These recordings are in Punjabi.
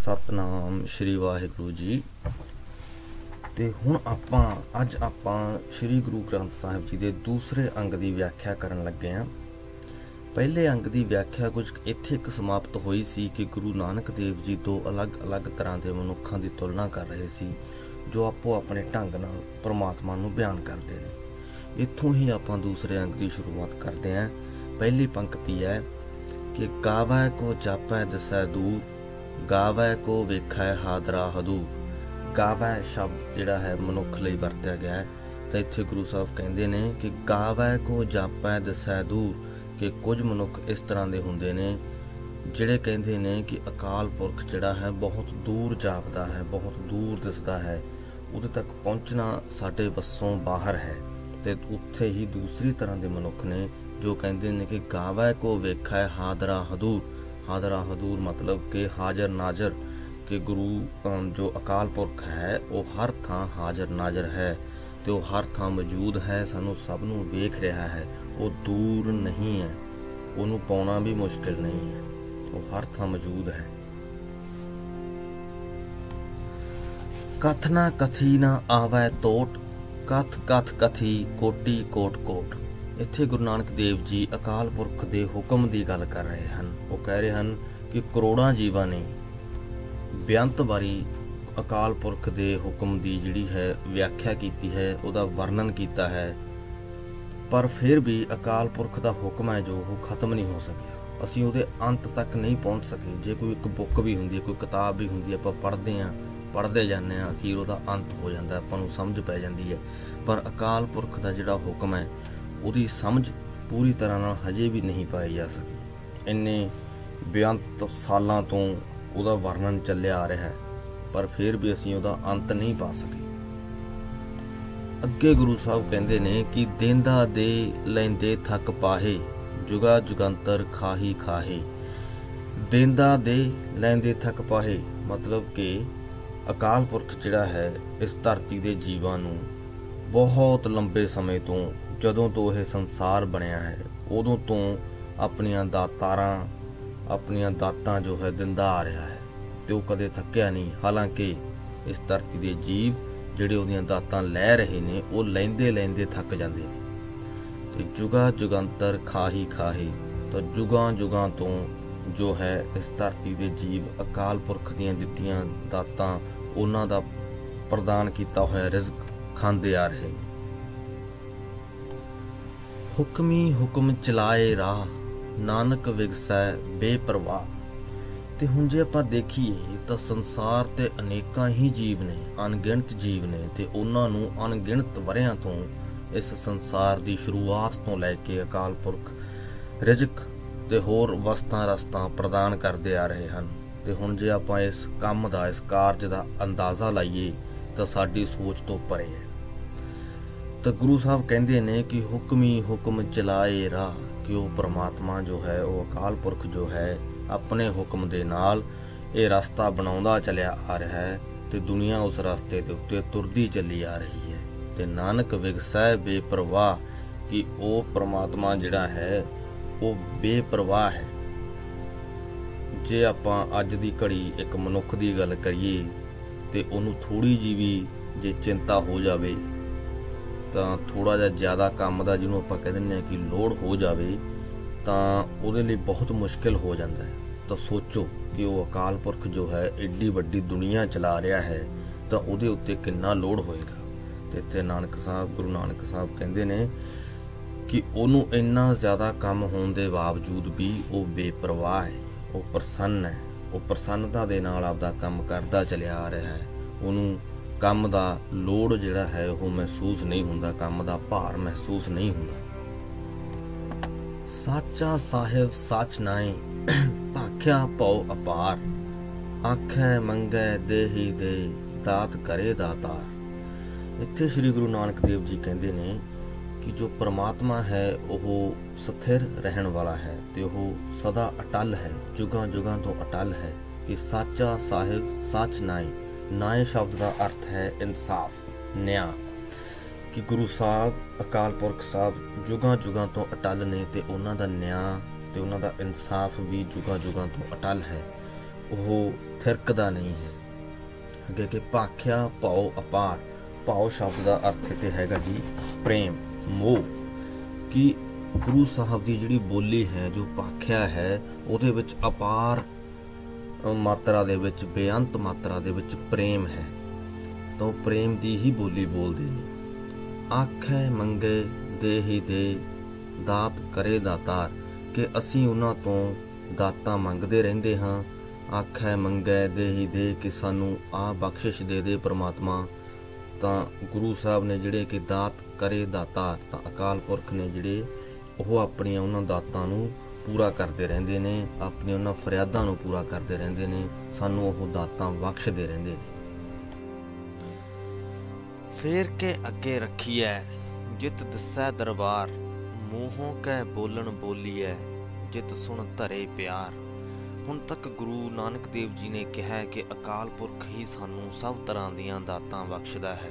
ਸਤਨਾਮ ਸ਼੍ਰੀ ਵਾਹਿਗੁਰੂ ਜੀ। ਤੇ ਹੁਣ ਆਪਾਂ, ਅੱਜ ਆਪਾਂ ਸ਼੍ਰੀ ਗੁਰੂ ਗ੍ਰੰਥ ਸਾਹਿਬ ਜੀ ਦੇ ਦੂਸਰੇ ਅੰਗ ਦੀ ਵਿਆਖਿਆ ਕਰਨ ਲੱਗੇ ਹਾਂ ਪਹਿਲੇ ਅੰਗ ਦੀ ਵਿਆਖਿਆ ਕੁਝ ਇੱਥੇ ਇੱਕ ਸਮਾਪਤ ਹੋਈ ਸੀ ਕਿ ਗੁਰੂ ਨਾਨਕ ਦੇਵ ਜੀ ਦੋ ਅਲੱਗ-ਅਲੱਗ ਤਰ੍ਹਾਂ ਦੇ ਮਨੁੱਖਾਂ ਦੀ ਤੁਲਨਾ ਕਰ ਰਹੇ ਸੀ, ਜੋ ਆਪੋ ਆਪਣੇ ਢੰਗ ਨਾਲ ਪ੍ਰਮਾਤਮਾ ਨੂੰ ਬਿਆਨ ਕਰਦੇ ਨੇ। ਇੱਥੋਂ ਹੀ ਆਪਾਂ ਦੂਸਰੇ ਅੰਗ ਦੀ ਸ਼ੁਰੂਆਤ ਕਰਦੇ ਹਾਂ ਪਹਿਲੀ ਪੰਕਤੀ ਹੈ ਕਿ ਗਾਵੈ ਕੋ ਜਾਪੈ ਦਸੈ ਦੂਰ ਗਾਵੈ ਕੋ ਵੇਖੈ ਹਾਦਰਾ ਹਦੂ। ਗਾਵੈ ਸ਼ਬਦ ਜਿਹੜਾ ਹੈ ਮਨੁੱਖ ਲਈ ਵਰਤਿਆ ਗਿਆ ਹੈ। ਤਾਂ ਇੱਥੇ ਗੁਰੂ ਸਾਹਿਬ ਕਹਿੰਦੇ ਨੇ ਕਿ ਗਾਵੈ ਕੋ ਜਾਪੈ ਦਸੈ ਦੂਰ, ਕਿ ਕੁਝ ਮਨੁੱਖ ਇਸ ਤਰ੍ਹਾਂ ਦੇ ਹੁੰਦੇ ਨੇ, ਜਿਹੜੇ ਕਹਿੰਦੇ ਨੇ ਕਿ ਅਕਾਲ ਪੁਰਖ ਜਿਹੜਾ ਹੈ ਬਹੁਤ ਦੂਰ ਜਾਪਦਾ ਹੈ, ਬਹੁਤ ਦੂਰ ਦਿਸਦਾ ਹੈ। ਉਹਦੇ ਤੱਕ ਪਹੁੰਚਣਾ ਸਾਡੇ ਵੱਸੋਂ ਬਾਹਰ ਹੈ। ਤੇ ਉੱਥੇ ਹੀ ਦੂਸਰੀ ਤਰ੍ਹਾਂ ਦੇ ਮਨੁੱਖ ਨੇ ਜੋ ਕਹਿੰਦੇ ਨੇ ਕਿ ਗਾਵੈ ਕੋ ਵੇਖੈ ਹਾਦਰਾ ਹਦੂਰ ਹਾਦਰਾ ਹਦੂਰ ਮਤਲਬ ਕਿ ਹਾਜ਼ਰ ਨਾਜ਼ਰ, ਕਿ ਗੁਰੂ ਜੋ ਅਕਾਲ ਪੁਰਖ ਹੈ, ਉਹ ਹਰ ਥਾਂ ਹਾਜ਼ਰ ਨਾਜ਼ਰ ਹੈ ਤੇ ਉਹ ਹਰ ਥਾਂ ਮੌਜੂਦ ਹੈ, ਸਾਨੂੰ ਸਭ ਨੂੰ ਵੇਖ ਰਿਹਾ ਹੈ। ਉਹ ਦੂਰ ਨਹੀਂ ਹੈ, ਉਹਨੂੰ ਪਾਉਣਾ ਵੀ ਮੁਸ਼ਕਿਲ ਨਹੀਂ ਹੈ, ਉਹ ਹਰ ਥਾਂ ਮੌਜੂਦ ਹੈ। ਕਥਨਾ ਕਥੀ ਨਾ ਆਵੈ ਟੋਟ ਕਥ ਕਥ ਕਥੀ ਕੋਟੀ ਕੋਟ ਕੋਟ। ਇੱਥੇ ਗੁਰੂ ਨਾਨਕ ਦੇਵ ਜੀ ਅਕਾਲ ਪੁਰਖ ਦੇ ਹੁਕਮ ਦੀ ਗੱਲ ਕਰ ਰਹੇ ਹਨ। ਉਹ ਕਹਿ ਰਹੇ ਹਨ ਕਿ ਕਰੋੜਾਂ ਜੀਵਾਂ ਨੇ ਬੇਅੰਤ ਵਾਰੀ ਅਕਾਲ ਪੁਰਖ ਦੇ ਹੁਕਮ ਦੀ ਜਿਹੜੀ ਹੈ ਵਿਆਖਿਆ ਕੀਤੀ ਹੈ, ਉਹਦਾ ਵਰਣਨ ਕੀਤਾ ਹੈ। ਪਰ ਫਿਰ ਵੀ ਅਕਾਲ ਪੁਰਖ ਦਾ ਹੁਕਮ ਹੈ ਜੋ ਉਹ ਖਤਮ ਨਹੀਂ ਹੋ ਸਕਿਆ। ਅਸੀਂ ਉਹਦੇ ਅੰਤ ਤੱਕ ਨਹੀਂ ਪਹੁੰਚ ਸਕੇ। ਜੇ ਕੋਈ ਇੱਕ ਬੁੱਕ ਵੀ ਹੁੰਦੀ ਹੈ, ਕੋਈ ਕਿਤਾਬ ਵੀ ਹੁੰਦੀ ਹੈ, ਆਪਾਂ ਪੜ੍ਹਦੇ ਆਂ ਪੜ੍ਹਦੇ ਜਾਂਦੇ ਆਂ ਅਖੀਰ ਉਹਦਾ ਅੰਤ ਹੋ ਜਾਂਦਾ, ਆਪਾਂ ਨੂੰ ਸਮਝ ਪੈ ਜਾਂਦੀ ਹੈ। ਪਰ ਅਕਾਲ ਪੁਰਖ ਦਾ ਜਿਹੜਾ ਹੁਕਮ ਹੈ ਉਹਦੀ ਸਮਝ ਪੂਰੀ ਤਰ੍ਹਾਂ ਨਾਲ ਹਜੇ ਵੀ ਨਹੀਂ ਪਾਈ ਜਾ ਸਕੀ। ਇੰਨੇ ਬੇਅੰਤ ਸਾਲਾਂ ਤੋਂ ਉਹਦਾ ਵਰਣਨ ਚੱਲਿਆ ਆ ਰਿਹਾ ਹੈ, ਪਰ ਫਿਰ ਵੀ ਅਸੀਂ ਉਹਦਾ ਅੰਤ ਨਹੀਂ ਪਾ ਸਕੇ। ਅੱਗੇ ਗੁਰੂ ਸਾਹਿਬ ਕਹਿੰਦੇ ਨੇ ਕਿ ਦੇਂਦਾ ਦੇ ਲੈਂਦੇ ਥੱਕ ਪਾਹੇ, ਜੁਗਾ ਜੁਗੰਤਰ ਖਾਹੀ ਖਾਹੇ। ਦੇਂਦਾ ਦੇ ਲੈਂਦੇ ਥੱਕ ਪਾਹੇ ਮਤਲਬ ਕਿ ਅਕਾਲ ਪੁਰਖ ਜਿਹੜਾ ਹੈ, ਇਸ ਧਰਤੀ ਦੇ ਜੀਵਾਂ ਨੂੰ ਬਹੁਤ ਲੰਬੇ ਸਮੇਂ ਤੋਂ ਜਦੋਂ ਤੋਂ ਇਹ ਸੰਸਾਰ ਬਣਿਆ ਹੈ, ਉਦੋਂ ਤੋਂ ਆਪਣੀਆਂ ਦਾਤਾਰਾਂ ਆਪਣੀਆਂ ਦਾਤਾਂ ਜੋ ਹੈ ਦਿੰਦਾ ਆ ਰਿਹਾ ਹੈ। ਤੇ ਉਹ ਕਦੇ ਥੱਕਿਆ ਨਹੀਂ, ਹਾਲਾਂਕਿ ਇਸ ਧਰਤੀ ਦੇ ਜੀਵ ਜਿਹੜੇ ਉਹਦੀਆਂ ਦਾਤਾਂ ਲੈ ਰਹੇ ਨੇ, ਉਹ ਲੈਂਦੇ ਲੈਂਦੇ ਥੱਕ ਜਾਂਦੇ ਨੇ। ਤੇ ਜੁਗਾ ਜੁਗੰਤਰ ਖਾਹੀ ਖਾਹੀ, ਤਾਂ ਜੁਗਾਂ ਜੁਗਾਂ ਤੋਂ ਜੋ ਹੈ ਇਸ ਧਰਤੀ ਦੇ ਜੀਵ ਅਕਾਲ ਪੁਰਖ ਦੀਆਂ ਦਿੱਤੀਆਂ ਦਾਤਾਂ, ਉਹਨਾਂ ਦਾ ਪ੍ਰਦਾਨ ਕੀਤਾ ਹੋਇਆ ਰਿਜ਼ਕ ਖਾਂਦੇ ਆ ਰਹੇ ਨੇ। ਹੁਕਮੀ ਹੁਕਮ ਚਲਾਏ ਰਾਹ, ਨਾਨਕ ਵਿਗਸੈ ਬੇਪਰਵਾਹ। ਤੇ ਹੁਣ ਜੇ ਆਪਾਂ ਦੇਖੀਏ ਤਾਂ ਸੰਸਾਰ ਤੇ ਅਨੇਕਾਂ ਹੀ ਜੀਵ ਨੇ, ਅਣਗਿਣਤ ਜੀਵ ਨੇ ਤੇ ਉਹਨਾਂ ਨੂੰ ਅਣਗਿਣਤ ਵਰਿਆਂ ਤੋਂ ਇਸ ਸੰਸਾਰ ਦੀ ਸ਼ੁਰੂਆਤ ਤੋਂ ਲੈ ਕੇ ਅਕਾਲ ਪੁਰਖ, ਰਿਜ਼ਕ ਤੇ ਹੋਰ ਵਸਤਾਂ ਰਸਤਾਂ ਪ੍ਰਦਾਨ ਕਰਦੇ ਆ ਰਹੇ ਹਨ। ਤੇ ਹੁਣ ਜੇ ਆਪਾਂ ਇਸ ਕੰਮ ਦਾ, ਇਸ ਕਾਰਜ ਦਾ ਅੰਦਾਜ਼ਾ ਲਾਈਏ ਤਾਂ ਸਾਡੀ ਸੋਚ ਤੋਂ ਪਰੇ ਹੈ। ਤਾਂ ਗੁਰੂ ਸਾਹਿਬ ਕਹਿੰਦੇ ਨੇ ਕਿ ਹੁਕਮੀ ਹੁਕਮ ਚਲਾਏ ਰਾਹ, ਕਿ ਉਹ ਪ੍ਰਮਾਤਮਾ ਜੋ ਹੈ, ਉਹ ਅਕਾਲ ਪੁਰਖ ਜੋ ਹੈ, ਆਪਣੇ ਹੁਕਮ ਦੇ ਨਾਲ ਇਹ ਰਸਤਾ ਬਣਾਉਂਦਾ ਚੱਲਿਆ ਆ ਰਿਹਾ ਹੈ ਤੇ ਦੁਨੀਆ ਉਸ ਰਸਤੇ ਦੇ ਉੱਤੇ ਤੁਰਦੀ ਚੱਲੀ ਆ ਰਹੀ ਹੈ। ਤੇ ਨਾਨਕ ਵਿਗਸੈ ਬੇਪਰਵਾਹ ਕਿ ਉਹ ਪ੍ਰਮਾਤਮਾ ਜਿਹੜਾ ਹੈ, ਉਹ ਬੇਪਰਵਾਹ ਹੈ। ਜੇ ਆਪਾਂ ਅੱਜ ਦੀ ਘੜੀ ਇੱਕ ਮਨੁੱਖ ਦੀ ਗੱਲ ਕਰੀਏ, ਤੇ ਉਹਨੂੰ ਥੋੜੀ ਜੀ ਵੀ ਜੇ ਚਿੰਤਾ ਹੋ ਜਾਵੇ ਤਾਂ ਥੋੜਾ ਜਿਹਾ ਜ਼ਿਆਦਾ ਕੰਮ ਦਾ ਜਿਹਨੂੰ ਆਪਾਂ ਕਹਿ ਦਿੰਦੇ ਆ ਕਿ ਲੋਡ ਹੋ ਜਾਵੇ, ਤਾਂ ਉਹਦੇ ਲਈ ਬਹੁਤ ਮੁਸ਼ਕਿਲ ਹੋ ਜਾਂਦਾ ਹੈ। ਤਾਂ ਸੋਚੋ ਕਿ ਉਹ ਅਕਾਲ ਪੁਰਖ ਜੋ ਹੈ, ਏਡੀ ਵੱਡੀ ਦੁਨੀਆ ਚਲਾ ਰਿਹਾ ਹੈ, ਤਾਂ ਉਹਦੇ ਉੱਤੇ ਕਿੰਨਾ ਲੋਡ ਹੋਏਗਾ। ਤੇ ਇੱਥੇ ਨਾਨਕ ਸਾਹਿਬ, ਗੁਰੂ ਨਾਨਕ ਸਾਹਿਬ ਕਹਿੰਦੇ ਨੇ ਕਿ ਉਹਨੂੰ ਇੰਨਾ ਜ਼ਿਆਦਾ ਕੰਮ ਹੋਣ ਦੇ ਬਾਵਜੂਦ ਵੀ ਉਹ ਬੇਪਰਵਾਹ ਹੈ, ਉਹ ਪ੍ਰਸੰਨ ਹੈ, ਉਹ ਪ੍ਰਸੰਨਤਾ ਦੇ ਨਾਲ ਆਪਦਾ ਕੰਮ ਕਰਦਾ ਚੱਲਿਆ ਆ ਰਿਹਾ ਹੈ। ਉਹਨੂੰ ਕੰਮ ਦਾ ਲੋਡ ਜਿਹੜਾ ਹੈ, ਉਹ ਮਹਿਸੂਸ ਨਹੀਂ ਹੁੰਦਾ, ਕੰਮ ਦਾ ਭਾਰ ਮਹਿਸੂਸ ਨਹੀਂ ਹੁੰਦਾ। ਸਾਚਾ ਸਾਹਿਬ ਸੱਚ ਨਾਈ ਭਾਖਿਆ ਪਉ ਅਪਾਰ, ਆਖੈ ਮੰਗੈ ਦੇਹੀ ਦੇ ਦਾਤ ਕਰੇ ਦਾਤਾਰ। ਇੱਥੇ ਸ੍ਰੀ ਗੁਰੂ ਨਾਨਕ ਦੇਵ ਜੀ ਕਹਿੰਦੇ ਨੇ ਕਿ ਜੋ ਪ੍ਰਮਾਤਮਾ ਹੈ, ਉਹ ਸਥਿਰ ਰਹਿਣ ਵਾਲਾ ਹੈ ਤੇ ਉਹ ਸਦਾ ਅਟਲ ਹੈ, ਜੁਗਾਂ ਜੁਗਾਂ ਤੋਂ ਅਟਲ ਹੈ। ਕਿ ਸਾਚਾ ਸਾਹਿਬ ਸੱਚ ਨਾਈ ਨਾਏ ਸ਼ਬਦ ਦਾ ਅਰਥ ਹੈ ਇਨਸਾਫ, ਨਿਆਂ ਕਿ ਗੁਰੂ ਸਾਹਿਬ, ਅਕਾਲ ਪੁਰਖ ਸਾਹਿਬ ਜੁਗਾਂ ਜੁਗਾਂ ਤੋਂ ਅਟਲ ਨੇ ਤੇ ਉਹਨਾਂ ਦਾ ਨਿਆਂ ਤੇ ਉਹਨਾਂ ਦਾ ਇਨਸਾਫ ਵੀ ਜੁਗਾਂ ਜੁਗਾਂ ਤੋਂ ਅਟਲ ਹੈ। ਉਹ ਥਿਰਕਦਾ ਨਹੀਂ ਹੈ। ਅੱਗੇ ਕਿ ਭਾਖਿਆ ਭਾਉ ਅਪਾਰ, ਭਾਉ ਸ਼ਬਦ ਦਾ ਅਰਥ ਤੇ ਹੈਗਾ ਜੀ ਪ੍ਰੇਮ, ਮੋਹ ਕਿ ਗੁਰੂ ਸਾਹਿਬ ਦੀ ਜਿਹੜੀ ਬੋਲੀ ਹੈ, ਜੋ ਭਾਖਿਆ ਹੈ, ਉਹਦੇ ਵਿੱਚ ਅਪਾਰ ਮਾਤਰਾ ਦੇ ਵਿੱਚ, ਬੇਅੰਤ ਮਾਤਰਾ ਦੇ ਵਿੱਚ ਪ੍ਰੇਮ ਹੈ। ਤਾਂ ਉਹ ਪ੍ਰੇਮ ਦੀ ਹੀ ਬੋਲੀ ਬੋਲਦੇ ਨੇ। ਆਖੇ ਮੰਗੇ ਦੇ ਹੀ ਦੇ, ਦਾਤ ਕਰੇ ਦਾਤਾਰ ਕਿ ਅਸੀਂ ਉਹਨਾਂ ਤੋਂ ਦਾਤਾਂ ਮੰਗਦੇ ਰਹਿੰਦੇ ਹਾਂ। ਆਖੇ ਮੰਗੇ ਦੇ ਹੀ ਦੇ ਕਿ ਸਾਨੂੰ ਆ ਬਖਸ਼ਿਸ਼ ਦੇ ਦੇ ਪ੍ਰਮਾਤਮਾ। ਤਾਂ ਗੁਰੂ ਸਾਹਿਬ ਨੇ ਜਿਹੜੇ ਕਿ ਦਾਤ ਕਰੇ ਦਾਤਾਰ ਤਾਂ ਅਕਾਲ ਪੁਰਖ ਨੇ ਜਿਹੜੇ ਉਹ ਆਪਣੀਆਂ ਉਹਨਾਂ ਦਾਤਾਂ ਨੂੰ ਪੂਰਾ ਕਰਦੇ ਰਹਿੰਦੇ ਨੇ ਆਪਣੀਆਂ ਉਹਨਾਂ ਫਰਿਆਦਾਂ ਨੂੰ ਪੂਰਾ ਕਰਦੇ ਰਹਿੰਦੇ ਨੇ, ਸਾਨੂੰ ਉਹ ਦਾਤਾਂ ਬਖਸ਼ਦੇ ਰਹਿੰਦੇ ਨੇ। ਫੇਰ ਕੇ ਅੱਗੇ ਰੱਖੀਐ, ਜਿਤ ਦਸੈ ਦਰਬਾਰ, ਮੂੰਹੋਂ ਕਹਿ ਬੋਲਣ ਬੋਲੀਐ, ਜਿਤ ਸੁਣ ਧਰੇ ਪਿਆਰ। ਹੁਣ ਤੱਕ ਗੁਰੂ ਨਾਨਕ ਦੇਵ ਜੀ ਨੇ ਕਿਹਾ ਕਿ ਅਕਾਲ ਪੁਰਖ ਹੀ ਸਾਨੂੰ ਸਭ ਤਰ੍ਹਾਂ ਦੀਆਂ ਦਾਤਾਂ ਬਖਸ਼ਦਾ ਹੈ।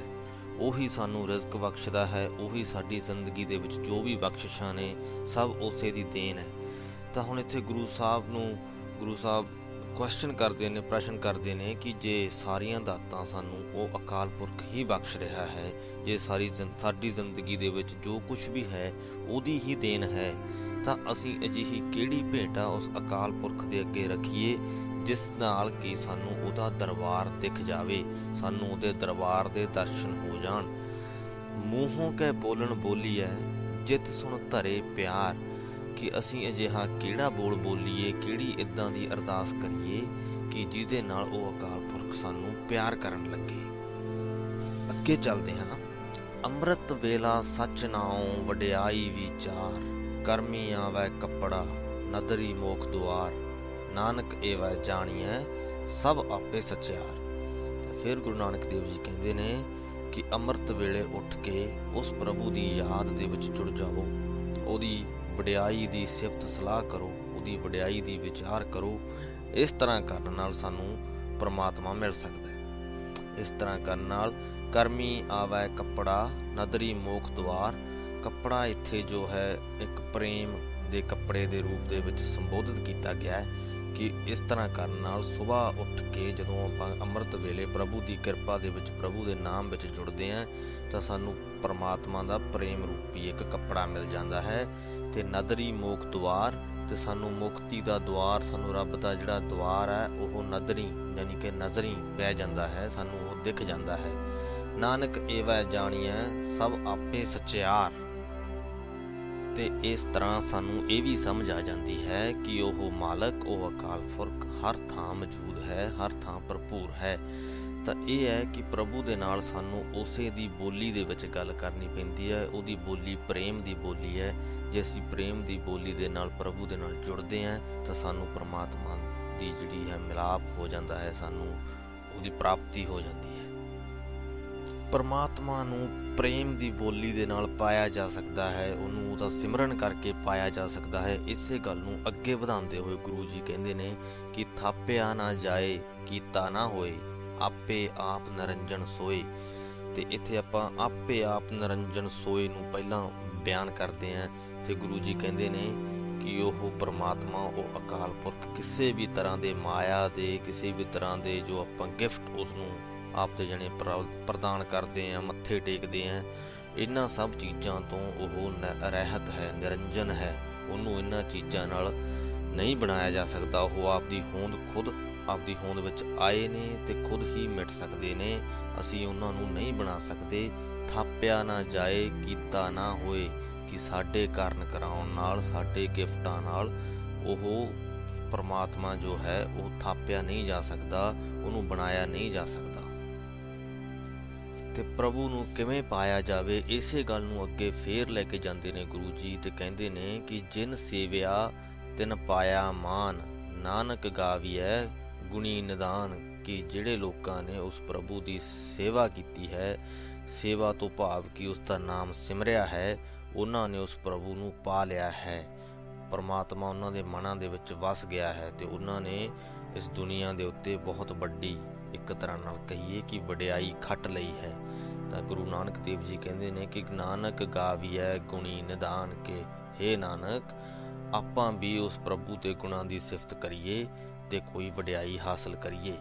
ਉਹੀ ਸਾਨੂੰ ਰਿਜ਼ਕ ਬਖਸ਼ਦਾ ਹੈ, ਉਹੀ ਸਾਡੀ ਜ਼ਿੰਦਗੀ ਦੇ ਵਿੱਚ ਜੋ ਵੀ ਬਖਸ਼ਿਸ਼ਾਂ ਨੇ, ਸਭ ਉਸੇ ਦੀ ਦੇਣ ਹੈ। ਤਾਂ ਹੁਣ ਇੱਥੇ ਗੁਰੂ ਸਾਹਿਬ ਨੂੰ, ਗੁਰੂ ਸਾਹਿਬ ਕੁਐਸਚਨ ਕਰਦੇ ਨੇ, ਪ੍ਰਸ਼ਨ ਕਰਦੇ ਨੇ ਕਿ ਜੇ ਸਾਰੀਆਂ ਦਾਤਾਂ ਸਾਨੂੰ ਉਹ ਅਕਾਲ ਪੁਰਖ ਹੀ ਬਖਸ਼ ਰਿਹਾ ਹੈ, ਜੇ ਸਾਰੀ ਸਾਡੀ ਜ਼ਿੰਦਗੀ ਦੇ ਵਿੱਚ ਜੋ ਕੁਝ ਵੀ ਹੈ, ਉਹਦੀ ਹੀ ਦੇਣ ਹੈ, ਤਾਂ ਅਸੀਂ ਅਜਿਹੀ ਕਿਹੜੀ ਭੇਟਾ ਉਸ ਅਕਾਲ ਪੁਰਖ ਦੇ ਅੱਗੇ ਰੱਖੀਏ, ਜਿਸ ਨਾਲ ਕਿ ਸਾਨੂੰ ਉਹਦਾ ਦਰਬਾਰ ਦਿਖ ਜਾਵੇ, ਸਾਨੂੰ ਉਹਦੇ ਦਰਬਾਰ ਦੇ ਦਰਸ਼ਨ ਹੋ ਜਾਣ। ਮੂੰਹੋਂ ਕਹਿ ਬੋਲਣ ਬੋਲੀ ਹੈ, ਜਿਤ ਸੁਣ ਧਰੇ ਪਿਆਰ ਕਿ ਅਸੀਂ ਅਜਿਹਾ ਕਿਹੜਾ ਬੋਲ ਬੋਲੀਏ, ਕਿਹੜੀ ਇਦਾਂ ਦੀ ਅਰਦਾਸ ਕਰੀਏ ਕਿ ਜਿਹਦੇ ਨਾਲ ਉਹ ਅਕਾਲ ਪੁਰਖ ਸਾਨੂੰ ਪਿਆਰ ਕਰਨ ਲੱਗੇ। ਅੱਗੇ ਚੱਲਦੇ ਹਾਂ। ਅੰਮ੍ਰਿਤ ਵੇਲਾ ਸੱਚ ਨਾਉ, ਵਡਿਆਈ ਵਿਚਾਰ ਕਰਮੀ ਆਵੈ ਕੱਪੜਾ, ਨਦਰੀ ਮੋਖ ਦੁਆਰ। ਨਾਨਕ ਏਵੈ ਜਾਣੀਐ, ਸਭ ਆਪੇ ਸਚਿਆਰ। ਤੇ ਫਿਰ ਗੁਰੂ ਨਾਨਕ ਦੇਵ ਜੀ ਕਹਿੰਦੇ ਨੇ ਕਿ ਅੰਮ੍ਰਿਤ ਵੇਲੇ ਉੱਠ ਕੇ ਉਸ ਪ੍ਰਭੂ ਦੀ ਯਾਦ ਦੇ ਵਿੱਚ ਜੁੜ ਜਾਵੋ। ਉਹਦੀ ਵਡਿਆਈ ਦੀ ਸਿਫਤ ਸਲਾਹ ਕਰੋ, ਉਹਦੀ ਵਡਿਆਈ ਦੀ ਵਿਚਾਰ ਕਰੋ। ਇਸ ਤਰ੍ਹਾਂ ਕਰਨ ਨਾਲ ਸਾਨੂੰ ਪ੍ਰਮਾਤਮਾ ਮਿਲ ਸਕਦਾ ਹੈ। ਇਸ ਤਰ੍ਹਾਂ ਕਰਨ ਨਾਲ ਕਰਮੀ ਆਵੈ ਕੱਪੜਾ, ਨਦਰੀ ਮੋਖ ਦਵਾਰ ਕੱਪੜਾ ਇੱਥੇ ਜੋ ਹੈ, ਇੱਕ ਪ੍ਰੇਮ ਦੇ ਕੱਪੜੇ ਦੇ ਰੂਪ ਦੇ ਵਿੱਚ ਸੰਬੋਧਿਤ ਕੀਤਾ ਗਿਆ ਹੈ ਕਿ ਇਸ ਤਰ੍ਹਾਂ ਕਰਨ ਨਾਲ ਸਵੇਰ ਉੱਠ ਕੇ ਜਦੋਂ ਆਪਾਂ ਅੰਮ੍ਰਿਤ ਵੇਲੇ ਪ੍ਰਭੂ ਦੀ ਕਿਰਪਾ ਦੇ ਵਿੱਚ ਪ੍ਰਭੂ ਦੇ ਨਾਮ ਵਿੱਚ ਜੁੜਦੇ ਆਂ ਤਾਂ ਸਾਨੂੰ ਪਰਮਾਤਮਾ ਦਾ ਪ੍ਰੇਮ ਰੂਪੀ ਇੱਕ ਕੱਪੜਾ ਮਿਲ ਜਾਂਦਾ ਹੈ। ਤੇ ਨਦਰੀ ਮੋਖ ਦਵਾਰ ਤੇ ਸਾਨੂੰ ਮੁਕਤੀ ਦਾ ਦਵਾਰ ਸਾਨੂੰ ਰੱਬ ਦਾ ਜਿਹੜਾ ਦਵਾਰ ਹੈ, ਉਹ ਨਦਰੀ ਯਾਨੀ ਕਿ ਨਜ਼ਰੀ ਪੈ ਜਾਂਦਾ ਹੈ, ਸਾਨੂੰ ਉਹ ਦਿਖ ਜਾਂਦਾ ਹੈ। ਨਾਨਕ ਏਵੈ ਜਾਣੀਐ, ਸਭ ਆਪੇ ਸਚਿਆਰ। ਤੇ ਇਸ ਤਰ੍ਹਾਂ ਸਾਨੂੰ ਇਹ ਵੀ ਸਮਝ ਆ ਜਾਂਦੀ ਹੈ ਕਿ ਉਹ ਮਾਲਕ, ਉਹ ਅਕਾਲ ਪੁਰਖ ਹਰ ਥਾਂ ਮੌਜੂਦ ਹੈ, ਹਰ ਥਾਂ ਭਰਪੂਰ ਹੈ। ਤਾਂ ਇਹ ਹੈ ਕਿ ਪ੍ਰਭੂ ਦੇ ਨਾਲ ਸਾਨੂੰ ਉਸੇ ਦੀ ਬੋਲੀ ਦੇ ਵਿੱਚ ਗੱਲ ਕਰਨੀ ਪੈਂਦੀ ਹੈ। ਉਹਦੀ ਬੋਲੀ ਪ੍ਰੇਮ ਦੀ ਬੋਲੀ ਹੈ। ਜੇ ਅਸੀਂ ਪ੍ਰੇਮ ਦੀ ਬੋਲੀ ਦੇ ਨਾਲ ਪ੍ਰਭੂ ਦੇ ਨਾਲ ਜੁੜਦੇ ਹਾਂ, ਤਾਂ ਸਾਨੂੰ ਪ੍ਰਮਾਤਮਾ ਦੀ ਜਿਹੜੀ ਹੈ ਮਿਲਾਪ ਹੋ ਜਾਂਦਾ ਹੈ, ਸਾਨੂੰ ਉਹਦੀ ਪ੍ਰਾਪਤੀ ਹੋ ਜਾਂਦੀ ਹੈ। ਪਰਮਾਤਮਾ ਨੂੰ ਪ੍ਰੇਮ ਦੀ ਬੋਲੀ ਦੇ ਨਾਲ ਪਾਇਆ ਜਾ ਸਕਦਾ ਹੈ, ਉਹਨੂੰ ਉਹਦਾ ਸਿਮਰਨ ਕਰਕੇ ਪਾਇਆ ਜਾ ਸਕਦਾ ਹੈ। ਇਸੇ ਗੱਲ ਨੂੰ ਅੱਗੇ ਵਧਾਉਂਦੇ ਹੋਏ ਗੁਰੂ ਜੀ ਕਹਿੰਦੇ ਨੇ ਕਿ ਥਾਪਿਆ ਨਾ ਜਾਏ, ਕੀਤਾ ਨਾ ਹੋਏ, ਆਪੇ ਆਪ ਨਰੰਜਨ ਸੋਏ। ਤੇ ਇੱਥੇ ਆਪਾਂ ਆਪੇ ਆਪ ਨਰੰਜਨ ਸੋਏ ਨੂੰ ਪਹਿਲਾਂ ਬਿਆਨ ਕਰਦੇ ਆਂ ਤੇ ਗੁਰੂ ਜੀ ਕਹਿੰਦੇ ਨੇ ਕਿ ਉਹ ਪਰਮਾਤਮਾ, ਉਹ ਅਕਾਲ ਪੁਰਖ, ਕਿਸੇ ਵੀ ਤਰ੍ਹਾਂ ਦੇ ਮਾਇਆ ਦੇ, ਕਿਸੇ ਵੀ ਤਰ੍ਹਾਂ ਦੇ ਜੋ ਆਪਾਂ ਗਿਫਟ ਉਸ ਨੂੰ ਆਪ ਦੇ ਜਣੇ ਪ੍ਰਦਾਨ ਕਰਦੇ ਆ, ਮੱਥੇ ਟੇਕਦੇ ਆ। ਇਹਨਾਂ ਸਭ ਚੀਜ਼ਾਂ ਤੋਂ ਉਹ ਰਹਿਤ ਹੈ, ਨਿਰੰਜਨ ਹੈ। ਉਹਨੂੰ ਇਹਨਾਂ ਚੀਜ਼ਾਂ ਨਾਲ ਨਹੀਂ ਬਣਾਇਆ ਜਾ ਸਕਦਾ। ਉਹ ਆਪ ਦੀ ਹੋਂਦ ਖੁਦ ਆਪ ਦੀ ਹੋਂਦ ਵਿੱਚ ਆਏ ਨੇ ਤੇ ਖੁਦ ਹੀ ਮਿਟ ਸਕਦੇ ਨੇ। ਅਸੀਂ ਉਹਨਾਂ ਨੂੰ ਨਹੀਂ ਬਣਾ ਸਕਦੇ। ਥਾਪਿਆ ਨਾ ਜਾਏ, ਕੀਤਾ ਨਾ ਹੋਏ ਕਿ ਸਾਡੇ ਕਾਰਨ ਕਰਾਉਣ ਨਾਲ, ਸਾਡੇ ਗਿਫਟਾਂ ਨਾਲ ਉਹ ਪਰਮਾਤਮਾ ਜੋ ਹੈ, ਉਹ ਥਾਪਿਆ ਨਹੀਂ ਜਾ ਸਕਦਾ, ਉਹਨੂੰ ਬਣਾਇਆ ਨਹੀਂ ਜਾ ਸਕਦਾ। ਤੇ ਪ੍ਰਭੂ ਨੂੰ ਕਿਵੇਂ ਪਾਇਆ ਜਾਵੇ, ਇਸੇ ਗੱਲ ਨੂੰ ਅੱਗੇ ਫੇਰ ਲੈ ਕੇ ਜਾਂਦੇ ਨੇ ਗੁਰੂ ਜੀ ਤੇ ਕਹਿੰਦੇ ਨੇ ਕਿ ਜਿਨ ਸੇਵਿਆ, ਤਿਨ ਪਾਇਆ ਮਾਨ। ਨਾਨਕ ਗਾਵੀਐ ਗੁਣੀ ਨਿਦਾਨ ਕਿ ਜਿਹੜੇ ਲੋਕਾਂ ਨੇ ਉਸ ਪ੍ਰਭੂ ਦੀ ਸੇਵਾ ਕੀਤੀ ਹੈ, ਸੇਵਾ ਤੋਂ ਭਾਵ ਕਿ ਉਸ ਦਾ ਨਾਮ ਸਿਮਰਿਆ ਹੈ, ਉਹਨਾਂ ਨੇ ਉਸ ਪ੍ਰਭੂ ਨੂੰ ਪਾ ਲਿਆ ਹੈ। ਪਰਮਾਤਮਾ ਉਹਨਾਂ ਦੇ ਮਨਾਂ ਦੇ ਵਿੱਚ ਵਸ ਗਿਆ ਹੈ ਤੇ ਉਹਨਾਂ ਨੇ ਇਸ ਦੁਨੀਆ ਦੇ ਉੱਤੇ ਬਹੁਤ ਵੱਡੀ ਇੱਕ ਤਰ੍ਹਾਂ ਨਾਲ ਕਹੀਏ ਕਿ ਵਡਿਆਈ ਖੱਟ ਲਈ ਹੈ। ਤਾਂ ਗੁਰੂ ਨਾਨਕ ਦੇਵ ਜੀ ਕਹਿੰਦੇ ਨੇ ਕਿ ਨਾਨਕ ਗਾਵੀਐ ਗੁਣੀ ਨਿਦਾਨ ਕੇ। हे ਨਾਨਕ, ਆਪਾਂ ਵੀ ਉਸ ਪ੍ਰਭੂ ਦੇ ਗੁਣਾਂ ਦੀ ਸਿਫਤ ਕਰੀਏ ਤੇ ਕੋਈ ਵਡਿਆਈ ਹਾਸਲ ਕਰੀਏ।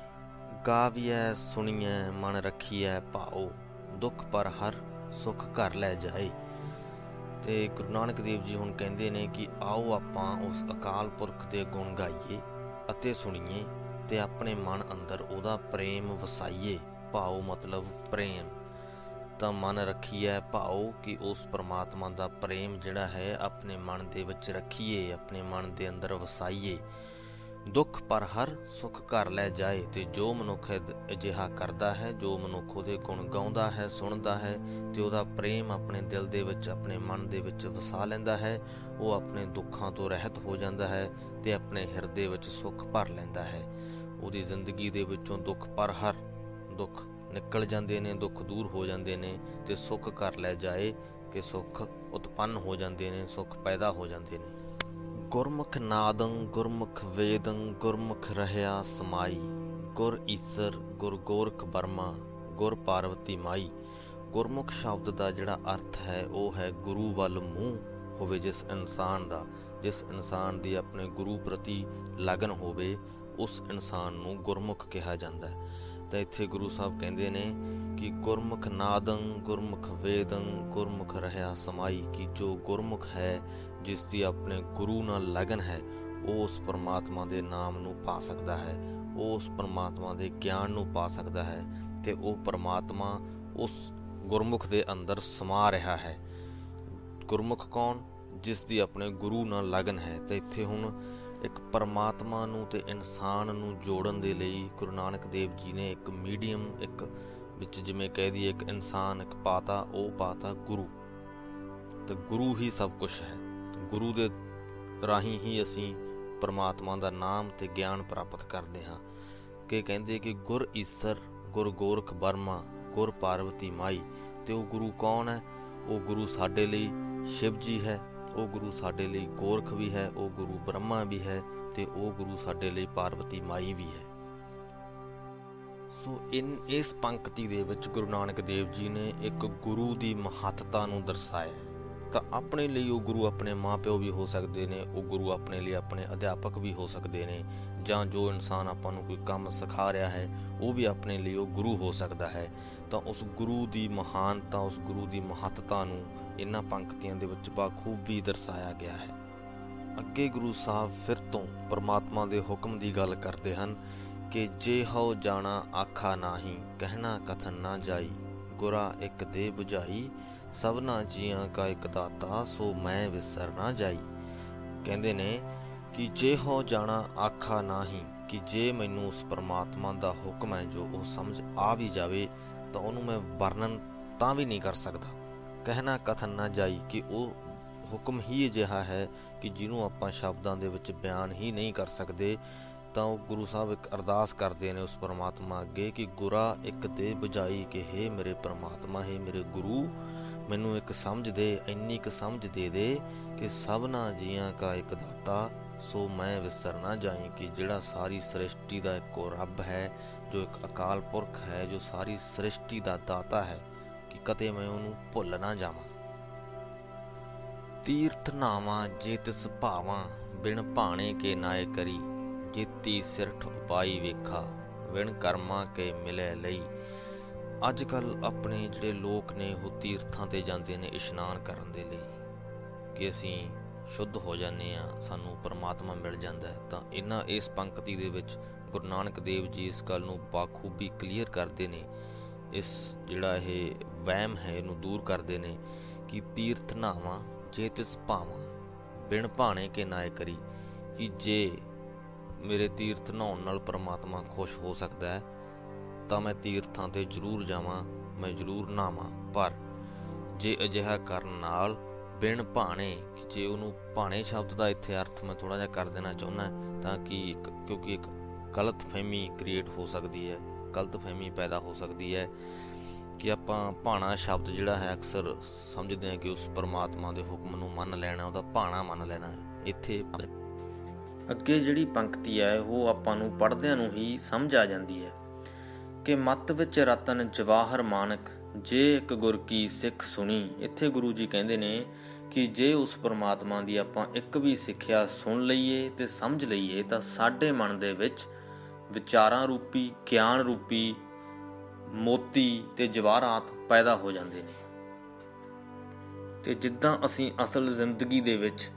ਗਾਵੀਐ, ਸੁਣੀਐ, ਮਨ ਰੱਖੀਐ ਭਾਉ ਦੁੱਖ ਪਰ ਹਰ ਸੁਖ ਘਰ ਲੈ ਜਾਏ। ਤੇ ਗੁਰੂ ਨਾਨਕ ਦੇਵ ਜੀ ਹੁਣ ਕਹਿੰਦੇ ਨੇ ਕਿ ਆਓ ਆਪਾਂ ਉਸ ਅਕਾਲ ਪੁਰਖ ਦੇ ਗੁਣ ਗਾਈਏ ਅਤੇ ਸੁਣੀਏ ਤੇ ਆਪਣੇ ਮਨ ਅੰਦਰ ਉਹਦਾ ਪ੍ਰੇਮ ਵਸਾਈਏ। ਭਾਉ ਮਤਲਬ ਪ੍ਰੇਮ। ਤਾਂ ਮਨ ਰੱਖੀਐ ਭਾਉ ਕਿ ਉਸ ਪਰਮਾਤਮਾ ਦਾ ਪ੍ਰੇਮ ਜਿਹੜਾ ਹੈ ਆਪਣੇ ਮਨ ਦੇ ਵਿੱਚ ਰੱਖੀਏ, ਆਪਣੇ ਮਨ ਦੇ ਅੰਦਰ ਵਸਾਈਏ। ਦੁੱਖ ਪਰ ਹਰ ਸੁਖ ਘਰ ਲੈ ਜਾਏ ਤੇ ਜੋ ਮਨੁੱਖ ਅਜਿਹਾ ਕਰਦਾ ਹੈ, ਜੋ ਮਨੁੱਖ ਉਹਦੇ ਗੁਣ ਗਾਉਂਦਾ ਹੈ, ਸੁਣਦਾ ਹੈ ਤੇ ਉਹਦਾ ਪ੍ਰੇਮ ਆਪਣੇ ਦਿਲ ਦੇ ਵਿੱਚ, ਆਪਣੇ ਮਨ ਦੇ ਵਿੱਚ ਵਸਾ ਲੈਂਦਾ ਹੈ, ਉਹ ਆਪਣੇ ਦੁੱਖਾਂ ਤੋਂ ਰਹਿਤ ਹੋ ਜਾਂਦਾ ਹੈ ਤੇ ਆਪਣੇ ਹਿਰਦੇ ਵਿੱਚ ਸੁੱਖ ਭਰ ਲੈਂਦਾ ਹੈ। ਉਹਦੀ ਜ਼ਿੰਦਗੀ ਦੇ ਵਿੱਚੋਂ ਦੁੱਖ ਪਰ ਹਰ ਦੁੱਖ ਨਿਕਲ ਜਾਂਦੇ ਨੇ, ਦੁੱਖ ਦੂਰ ਹੋ ਜਾਂਦੇ ਨੇ ਤੇ ਸੁੱਖ ਕਰ ਲੈ ਜਾਏ ਕਿ ਸੁੱਖ ਉਤਪੰਨ ਹੋ ਜਾਂਦੇ ਨੇ, ਸੁੱਖ ਪੈਦਾ ਹੋ ਜਾਂਦੇ ਨੇ। ਗੁਰਮੁਖ ਨਾਦੰ, ਗੁਰਮੁਖ ਵੇਦੰ, ਗੁਰਮੁਖ ਰਹਿਆ ਸਮਾਈ। ਗੁਰ ਈਸਰ, ਗੁਰ ਗੋਰਖ ਬਰਮਾ ਗੁਰ ਪਾਰਵਤੀ ਮਾਈ। ਗੁਰਮੁਖ ਸ਼ਬਦ ਦਾ ਜਿਹੜਾ ਅਰਥ ਹੈ, ਉਹ ਹੈ ਗੁਰੂ ਵੱਲ ਮੂੰਹ ਹੋਵੇ ਜਿਸ ਇਨਸਾਨ ਦਾ, ਜਿਸ ਇਨਸਾਨ ਦੀ ਆਪਣੇ ਗੁਰੂ ਪ੍ਰਤੀ ਲਗਨ ਹੋਵੇ, ਉਸ ਇਨਸਾਨ ਨੂੰ ਗੁਰਮੁਖ ਕਿਹਾ ਜਾਂਦਾ ਹੈ। ਤਾਂ ਇੱਥੇ ਗੁਰੂ ਸਾਹਿਬ ਕਹਿੰਦੇ ਨੇ ਕਿ ਗੁਰਮੁਖ ਨਾਦੰ, ਗੁਰਮੁਖ ਵੇਦੰ, ਗੁਰਮੁਖ ਰਹਿਆ ਸਮਾਈ ਕਿ ਜੋ ਗੁਰਮੁਖ ਹੈ, ਜਿਸ ਦੀ ਆਪਣੇ ਗੁਰੂ ਨਾਲ ਲਗਨ ਹੈ, ਉਹ ਉਸ ਪਰਮਾਤਮਾ ਦੇ ਨਾਮ ਨੂੰ ਪਾ ਸਕਦਾ ਹੈ, ਉਹ ਉਸ ਪਰਮਾਤਮਾ ਦੇ ਗਿਆਨ ਨੂੰ ਪਾ ਸਕਦਾ ਹੈ ਤੇ ਉਹ ਪਰਮਾਤਮਾ ਉਸ ਗੁਰਮੁਖ ਦੇ ਅੰਦਰ ਸਮਾ ਰਿਹਾ ਹੈ। ਗੁਰਮੁਖ ਕੌਣ? ਜਿਸ ਦੀ ਆਪਣੇ ਗੁਰੂ ਨਾਲ ਲਗਨ ਹੈ। ਤੇ ਇੱਥੇ ਹੁਣ ਇੱਕ ਪਰਮਾਤਮਾ ਨੂੰ ਤੇ ਇਨਸਾਨ ਨੂੰ ਜੋੜਨ ਦੇ ਲਈ ਗੁਰੂ ਨਾਨਕ ਦੇਵ ਜੀ ਨੇ ਇੱਕ ਮੀਡੀਅਮ, ਇੱਕ ਵਿੱਚ ਜਿਵੇਂ ਕਹਿ ਦਈਏ ਇੱਕ ਇਨਸਾਨ, ਇੱਕ ਪਾਤਾ, ਉਹ ਪਾਤਾ ਗੁਰੂ। ਤੇ ਗੁਰੂ ਹੀ ਸਭ ਕੁਝ ਹੈ। ਗੁਰੂ ਦੇ ਰਾਹੀਂ ਹੀ ਅਸੀਂ ਪਰਮਾਤਮਾ ਦਾ ਨਾਮ ਤੇ ਗਿਆਨ ਪ੍ਰਾਪਤ ਕਰਦੇ ਹਾਂ। ਕਿ ਕਹਿੰਦੇ ਕਿ ਗੁਰ ਈਸਰ, ਗੁਰ ਗੋਰਖ ਬਰਮਾ ਗੁਰ ਪਾਰਵਤੀ ਮਾਈ, ਤੇ ਉਹ ਗੁਰੂ ਕੌਣ ਹੈ? ਉਹ ਗੁਰੂ ਸਾਡੇ ਲਈ ਸ਼ਿਵ ਜੀ ਹੈ। ਉਹ ਗੁਰੂ ਸਾਡੇ ਲਈ ਗੋਰਖ ਵੀ ਹੈ, ਉਹ ਗੁਰੂ ਬ੍ਰਹਮਾ ਵੀ ਹੈ ਤੇ ਉਹ ਗੁਰੂ ਸਾਡੇ ਲਈ ਪਾਰਵਤੀ ਮਾਈ ਵੀ ਹੈ। ਸੋ ਇਨ, ਇਸ ਪੰਕਤੀ ਦੇ ਵਿੱਚ ਗੁਰੂ ਨਾਨਕ ਦੇਵ ਜੀ ਨੇ ਇੱਕ ਗੁਰੂ ਦੀ ਮਹੱਤਤਾ ਨੂੰ ਦਰਸਾਇਆ ਤਾਂ ਆਪਣੇ ਲਈ ਉਹ ਗੁਰੂ ਆਪਣੇ ਮਾਪਿਓ ਵੀ ਹੋ ਸਕਦੇ ਨੇ, ਉਹ ਗੁਰੂ ਆਪਣੇ ਲਈ ਆਪਣੇ ਅਧਿਆਪਕ ਵੀ ਹੋ ਸਕਦੇ ਨੇ, ਜਾਂ ਜੋ ਇਨਸਾਨ ਆਪਾਂ ਨੂੰ ਕੋਈ ਕੰਮ ਸਿਖਾ ਰਿਹਾ ਹੈ, ਉਹ ਵੀ ਆਪਣੇ ਲਈ ਉਹ ਗੁਰੂ ਹੋ ਸਕਦਾ ਹੈ। ਤਾਂ ਉਸ ਗੁਰੂ ਦੀ ਮਹਾਨਤਾ, ਉਸ ਗੁਰੂ ਦੀ ਮਹੱਤਤਾ ਨੂੰ ਇਹਨਾਂ ਪੰਕਤੀਆਂ ਦੇ ਵਿੱਚ ਬਾਖੂਬੀ ਦਰਸਾਇਆ ਗਿਆ ਹੈ। ਅੱਗੇ ਗੁਰੂ ਸਾਹਿਬ ਫਿਰ ਤੋਂ ਪਰਮਾਤਮਾ ਦੇ ਹੁਕਮ ਦੀ ਗੱਲ ਕਰਦੇ ਹਨ ਕਿ ਜੇ ਹਉ ਜਾਣਾ ਆਖਾ ਨਾਹੀ, ਕਹਿਣਾ ਕਥਨ ਨਾ ਜਾਈ, ਗੁਰਾ ਇੱਕ ਦੇ 부ਝਾਈ ਸਭਨਾ ਜੀਆਂ ਕਾ ਇੱਕ ਦਾਤਾ, ਸੋ ਮੈਂ ਵਿਸਰ ਨਾ ਜਾਈ। ਕਹਿੰਦੇ ਨੇ ਕਿ ਜੇ ਹੋ ਜਾਣਾ ਆਖਾ ਨਾਹੀ, ਕਿ ਜੇ ਮੈਨੂੰ ਉਸ ਪਰਮਾਤਮਾ ਦਾ ਹੁਕਮ ਹੈ ਜੋ ਉਹ ਸਮਝ ਆ ਵੀ ਜਾਵੇ, ਤਾਂ ਉਹਨੂੰ ਮੈਂ ਵਰਣਨ ਤਾਂ ਵੀ ਨਹੀਂ ਕਰ ਸਕਦਾ। ਕਹਿਣਾ ਕਥਨ ਨਾ ਜਾਈ ਕਿ ਉਹ ਹੁਕਮ ਹੀ ਅਜਿਹਾ ਹੈ ਕਿ ਜਿਹਨੂੰ ਆਪਾਂ ਸ਼ਬਦਾਂ ਦੇ ਵਿੱਚ ਬਿਆਨ ਹੀ ਨਹੀਂ ਕਰ ਸਕਦੇ, ਤਾਂ ਉਹ ਗੁਰੂ ਸਾਹਿਬ ਇੱਕ ਅਰਦਾਸ ਕਰਦੇ ਨੇ ਉਸ ਪਰਮਾਤਮਾ ਅੱਗੇ ਕਿ ਗੁਰਾ ਇੱਕ ਦੇ ਬੁਝਾਈ ਕਿ हे ਮੇਰੇ ਪਰਮਾਤਮਾ, ਹੈ ਮੇਰੇ ਗੁਰੂ, ਮੈਨੂੰ ਇੱਕ ਸਮਝ ਦੇ, ਇੰਨੀ ਕੁ ਸਮਝ ਦੇ ਦੇ ਕਿ ਸਭਨਾ ਜੀਆਂ ਕਾ ਇੱਕ ਦਾਤਾ, ਸੋ ਮੈਂ ਵਿਸਰ ਨਾ ਜਾਈ ਕਿ ਜਿਹੜਾ ਸਾਰੀ ਸ੍ਰਿਸ਼ਟੀ ਦਾ ਇੱਕੋ ਰੱਬ ਹੈ, ਜੋ ਇੱਕ ਅਕਾਲ ਪੁਰਖ ਹੈ, ਜੋ ਸਾਰੀ ਸ੍ਰਿਸ਼ਟੀ ਦਾ ਦਾਤਾ ਹੈ। ਕਿ ਕਦੇ ਮੈਂ ਉਹਨੂੰ ਭੁੱਲ ਨਾ ਜਾਵਾਂ। ਤੀਰਥ ਨਾਵਾ ਜੇ ਤਿਸ ਭਾਵਾਂ, ਬਿਨ ਭਾਣੇ ਕੇ ਨਾਏ ਕਰੀ। ਜੀਤੀ ਸਿਰਠ ਉਪਾਈ ਵੇਖਾ ਵਿਣ ਕਰਮਾਂ ਕੇ ਮਿਲੇ ਲਈ। ਅੱਜ ਕੱਲ ਆਪਣੇ ਜਿਹੜੇ ਲੋਕ ਨੇ, ਉਹ ਤੀਰਥਾਂ ਤੇ ਜਾਂਦੇ ਨੇ ਇਸ਼ਨਾਨ ਕਰਨ ਦੇ ਲਈ। ਕਿ ਅਸੀਂ ਸ਼ੁੱਧ ਹੋ ਜਾਂਦੇ ਆ ਸਾਨੂੰ ਪਰਮਾਤਮਾ ਮਿਲ ਜਾਂਦਾ ਹੈ, ਤਾਂ ਇਹਨਾਂ ਇਸ ਪੰਕਤੀ ਦੇ ਵਿੱਚ ਗੁਰੂ ਨਾਨਕ ਦੇਵ ਜੀ ਇਸ ਗੱਲ ਨੂੰ ਬਾਖੂਬੀ ਕਲੀਅਰ ਕਰਦੇ ਨੇ ਇਸ ਜਿਹੜਾ ਇਹ ਵਹਿਮ ਹੈ, ਇਹਨੂੰ ਦੂਰ ਕਰਦੇ ਨੇ ਕਿ ਤੀਰਥ ਨਾਵਾਂ ਜੇ ਤਿਸ ਭਾਵਾਂ, ਬਿਨ ਭਾਣੇ ਕੇ ਨਾਏ ਕਰੀ, ਕਿ ਜੇ ਮੇਰੇ ਤੀਰਥ ਨਹਾਉਣ ਨਾਲ ਪਰਮਾਤਮਾ ਖੁਸ਼ ਹੋ ਸਕਦਾ ਹੈ, ਤਾਂ ਮੈਂ ਤੀਰਥਾਂ ਤੇ ਜ਼ਰੂਰ ਜਾਵਾਂ, ਮੈਂ ਜ਼ਰੂਰ ਨਾਵਾਂ ਪਰ ਜੇ ਅਜਿਹਾ ਕਰਨ ਨਾਲ ਬਿਨ ਭਾਣੇ, ਜੇ ਉਹਨੂੰ ਭਾਣੇ ਸ਼ਬਦ ਦਾ ਇੱਥੇ ਅਰਥ ਮੈਂ ਥੋੜਾ ਜਿਹਾ ਕਰ ਦੇਣਾ ਚਾਹੁੰਦਾ, ਤਾਂ ਕਿ ਕਿਉਂਕਿ ਇੱਕ ਗਲਤ ਫਹਿਮੀ ਕ੍ਰੀਏਟ ਹੋ ਸਕਦੀ ਹੈ। ਗਲਤ ਫਹਿਮੀ ਪੈਦਾ ਹੋ ਸਕਦੀ ਹੈ ਕਿ ਆਪਾਂ ਭਾਣਾ ਸ਼ਬਦ ਜਿਹੜਾ ਹੈ ਅਕਸਰ ਸਮਝਦੇ ਹਾਂ ਕਿ ਉਸ ਪਰਮਾਤਮਾ ਦੇ ਹੁਕਮ ਨੂੰ ਮੰਨ ਲੈਣਾ, ਉਹਦਾ ਭਾਣਾ ਮੰਨ ਲੈਣਾ ਹੈ। ਇੱਥੇ ਅੱਗੇ ਜਿਹੜੀ ਪੰਕਤੀ ਹੈ, ਉਹ ਆਪਾਂ ਨੂੰ ਪੜ੍ਹਦਿਆਂ ਨੂੰ ਹੀ ਸਮਝ ਆ ਜਾਂਦੀ ਹੈ ਕਿ ਮਤ ਵਿੱਚ ਰਤਨ ਜਵਾਹਰ ਮਾਨਕ, ਜੇ ਇੱਕ ਗੁਰ ਕੀ ਸਿੱਖ ਸੁਣੀ। ਇੱਥੇ ਗੁਰੂ ਜੀ ਕਹਿੰਦੇ ਨੇ ਕਿ ਜੇ ਉਸ ਪਰਮਾਤਮਾ ਦੀ ਆਪਾਂ ਇੱਕ ਵੀ ਸਿੱਖਿਆ ਸੁਣ ਲਈਏ ਤੇ ਸਮਝ ਲਈਏ, ਤਾਂ ਸਾਡੇ ਮਨ ਦੇ ਵਿੱਚ ਵਿਚਾਰਾਂ ਰੂਪੀ, ਗਿਆਨ ਰੂਪੀ, ਮੋਤੀ ਤੇ ਜਵਾਹਰਾਤ ਪੈਦਾ ਹੋ ਜਾਂਦੇ ਨੇ। ਤੇ ਜਿੱਦਾਂ ਅਸੀਂ ਅਸਲ ਜ਼ਿੰਦਗੀ ਦੇ ਵਿੱਚ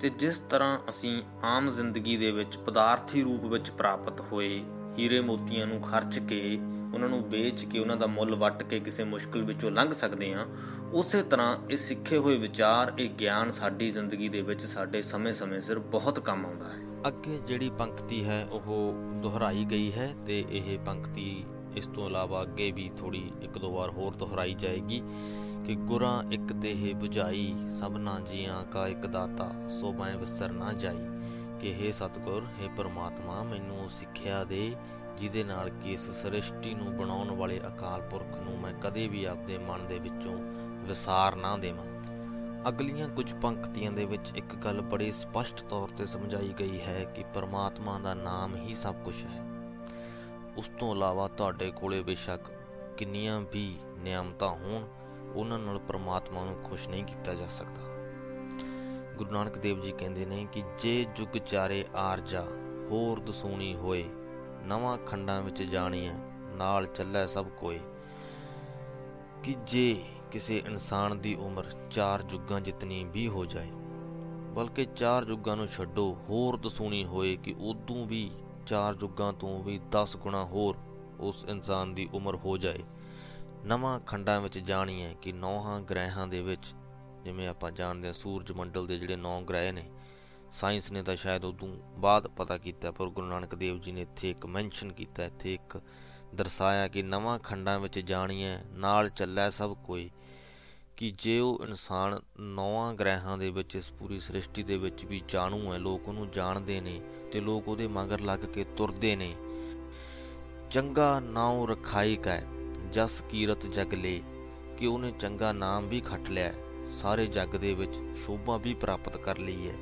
ਤੇ ਜਿਸ ਤਰ੍ਹਾਂ ਅਸੀਂ ਆਮ ਜ਼ਿੰਦਗੀ ਦੇ ਵਿੱਚ ਪਦਾਰਥੀ ਰੂਪ ਵਿੱਚ ਪ੍ਰਾਪਤ ਹੋਏ, ਹੀਰੇ ਮੋਤੀਆਂ ਨੂੰ ਖਰਚ ਕੇ ਉਹਨਾਂ ਨੂੰ ਵੇਚ ਕੇ ਉਹਨਾਂ ਦਾ ਮੁੱਲ ਵੱਟ ਕੇ ਕਿਸੇ ਮੁਸ਼ਕਲ ਵਿੱਚੋਂ ਲੰਘ ਸਕਦੇ ਹਾਂ। ਉਸੇ ਤਰ੍ਹਾਂ ਇਹ ਸਿੱਖੇ ਹੋਏ ਵਿਚਾਰ, ਇਹ ਗਿਆਨ ਸਾਡੀ ਜ਼ਿੰਦਗੀ ਦੇ ਵਿੱਚ ਸਾਡੇ ਸਮੇਂ-ਸਮੇਂ ਸਿਰ ਬਹੁਤ ਕੰਮ ਆਉਂਦਾ ਹੈ। ਅੱਗੇ ਜਿਹੜੀ ਪੰਕਤੀ ਹੈ, ਉਹ ਦੁਹਰਾਈ ਗਈ ਹੈ ਤੇ ਇਹ ਪੰਕਤੀ ਇਸ ਤੋਂ ਇਲਾਵਾ ਅੱਗੇ ਵੀ ਥੋੜੀ ਇੱਕ ਦੋ ਵਾਰ ਹੋਰ ਦੁਹਰਾਈ ਜਾਏਗੀ ਕਿ ਗੁਰਾਂ ਇੱਕ ਦੇਹ 부ਝਾਈ ਸਭਨਾ ਜੀਆਂ ਕਾ ਇੱਕ ਦਾਤਾ, ਸੋ ਮੈਂ ਵਿਸਰ ਨਾ ਜਾਈ ਕਿ हे ਸਤਗੁਰ हे ਪਰਮਾਤਮਾ, ਮੈਨੂੰ ਸਿੱਖਿਆ ਦੇ ਜਿਹਦੇ ਨਾਲ ਕਿ ਇਸ ਸ੍ਰਿਸ਼ਟੀ ਨੂੰ ਬਣਾਉਣ ਵਾਲੇ ਅਕਾਲ ਪੁਰਖ ਨੂੰ ਮੈਂ ਕਦੇ ਵੀ ਆਪਦੇ ਮਨ ਦੇ ਵਿੱਚੋਂ ਵਿਸਾਰ ਨਾ ਦੇਵਾਂ। ਅਗਲੀਆਂ ਕੁਝ ਪੰਕਤੀਆਂ ਦੇ ਵਿੱਚ ਇੱਕ ਗੱਲ ਬੜੀ ਸਪਸ਼ਟ ਤੌਰ ਤੇ ਸਮਝਾਈ ਗਈ ਹੈ ਕਿ ਪਰਮਾਤਮਾ ਦਾ ਨਾਮ ਹੀ ਸਭ ਕੁਝ ਹੈ। ਉਸ ਤੋਂ ਇਲਾਵਾ ਤੁਹਾਡੇ ਕੋਲੇ ਬੇਸ਼ੱਕ ਕਿੰਨੀਆਂ ਵੀ ਨਿਯਮਤਾਂ ਹੋਣ, ਉਹਨਾਂ ਨਾਲ ਪਰਮਾਤਮਾ ਨੂੰ ਖੁਸ਼ ਨਹੀਂ ਕੀਤਾ ਜਾ ਸਕਦਾ। ਗੁਰੂ ਨਾਨਕ ਦੇਵ ਜੀ ਕਹਿੰਦੇ ਨੇ ਕਿ ਜੇ ਜੁਗ ਚਾਰੇ ਆਰਜਾ, ਹੋਰ ਦਸੂਣੀ ਹੋਏ ਨਵਾਂ ਖੰਡਾਂ ਵਿੱਚ ਜਾਣੀਐ ਨਾਲ ਚੱਲੇ ਸਭ ਕੋਈ। ਕਿ ਜੇ ਕਿਸੇ ਇਨਸਾਨ ਦੀ ਉਮਰ ਚਾਰ ਜੁਗਾਂ ਜਿਤਨੀ ਵੀ ਹੋ ਜਾਏ, ਬਲਕਿ ਚਾਰ ਜੁਗਾਂ ਨੂੰ ਛੱਡੋ, ਹੋਰ ਦਸੂਣੀ ਹੋਏ ਕਿ ਉਦੋਂ ਵੀ ਚਾਰ ਜੁਗਾਂ ਤੋਂ ਵੀ 10 ਗੁਣਾ ਹੋਰ ਉਸ ਇਨਸਾਨ ਦੀ ਉਮਰ ਹੋ ਜਾਏ। ਨਵਾਂ ਖੰਡਾਂ ਵਿੱਚ ਜਾਣੀਏ ਕਿ ਨੌਹਾਂ ਗ੍ਰਹਿਾਂ ਦੇ ਵਿੱਚ, ਜਿਵੇਂ ਆਪਾਂ ਜਾਣਦੇ ਹਾਂ ਸੂਰਜ ਮੰਡਲ ਦੇ ਜਿਹੜੇ ਨੌ ਗ੍ਰਹਿ ਨੇ ਸਾਇੰਸ ਨੇ ਤਾਂ ਸ਼ਾਇਦ ਉਦੋਂ ਬਾਅਦ ਪਤਾ ਕੀਤਾ, ਪਰ ਗੁਰੂ ਨਾਨਕ ਦੇਵ ਜੀ ਨੇ ਇੱਥੇ ਇੱਕ ਮੈਂਸ਼ਨ ਕੀਤਾ, ਇੱਥੇ ਇੱਕ ਦਰਸਾਇਆ ਕਿ ਨਵਾਂ ਖੰਡਾਂ ਵਿੱਚ ਜਾਣੀਏ ਨਾਲ ਚੱਲੈ ਸਭ ਕੋਈ, ਕਿ ਜੇ ਉਹ ਇਨਸਾਨ ਨੌਵਾਂ ਗ੍ਰਹਿਾਂ ਦੇ ਵਿੱਚ, ਇਸ ਪੂਰੀ ਸ੍ਰਿਸ਼ਟੀ ਦੇ ਵਿੱਚ ਵੀ ਜਾਣੂ ਹੈ ਲੋਕ ਉਹਨੂੰ ਜਾਣਦੇ ਨੇ ਤੇ ਲੋਕ ਉਹਦੇ ਮਗਰ ਲੱਗ ਕੇ ਤੁਰਦੇ ਨੇ। ਚੰਗਾ ਨਾਉ ਰਖਾਈ ਕੈ, ਜਸ ਕੀਰਤ ਜਗ ਲੇ, ਕਿ ਉਹਨੇ ਚੰਗਾ ਨਾਮ ਵੀ ਖੱਟ ਲਿਆ ਸਾਰੇ ਜੱਗ ਦੇ ਵਿੱਚ ਸ਼ੋਭਾ ਵੀ ਪ੍ਰਾਪਤ ਕਰ ਲਈ ਹੈ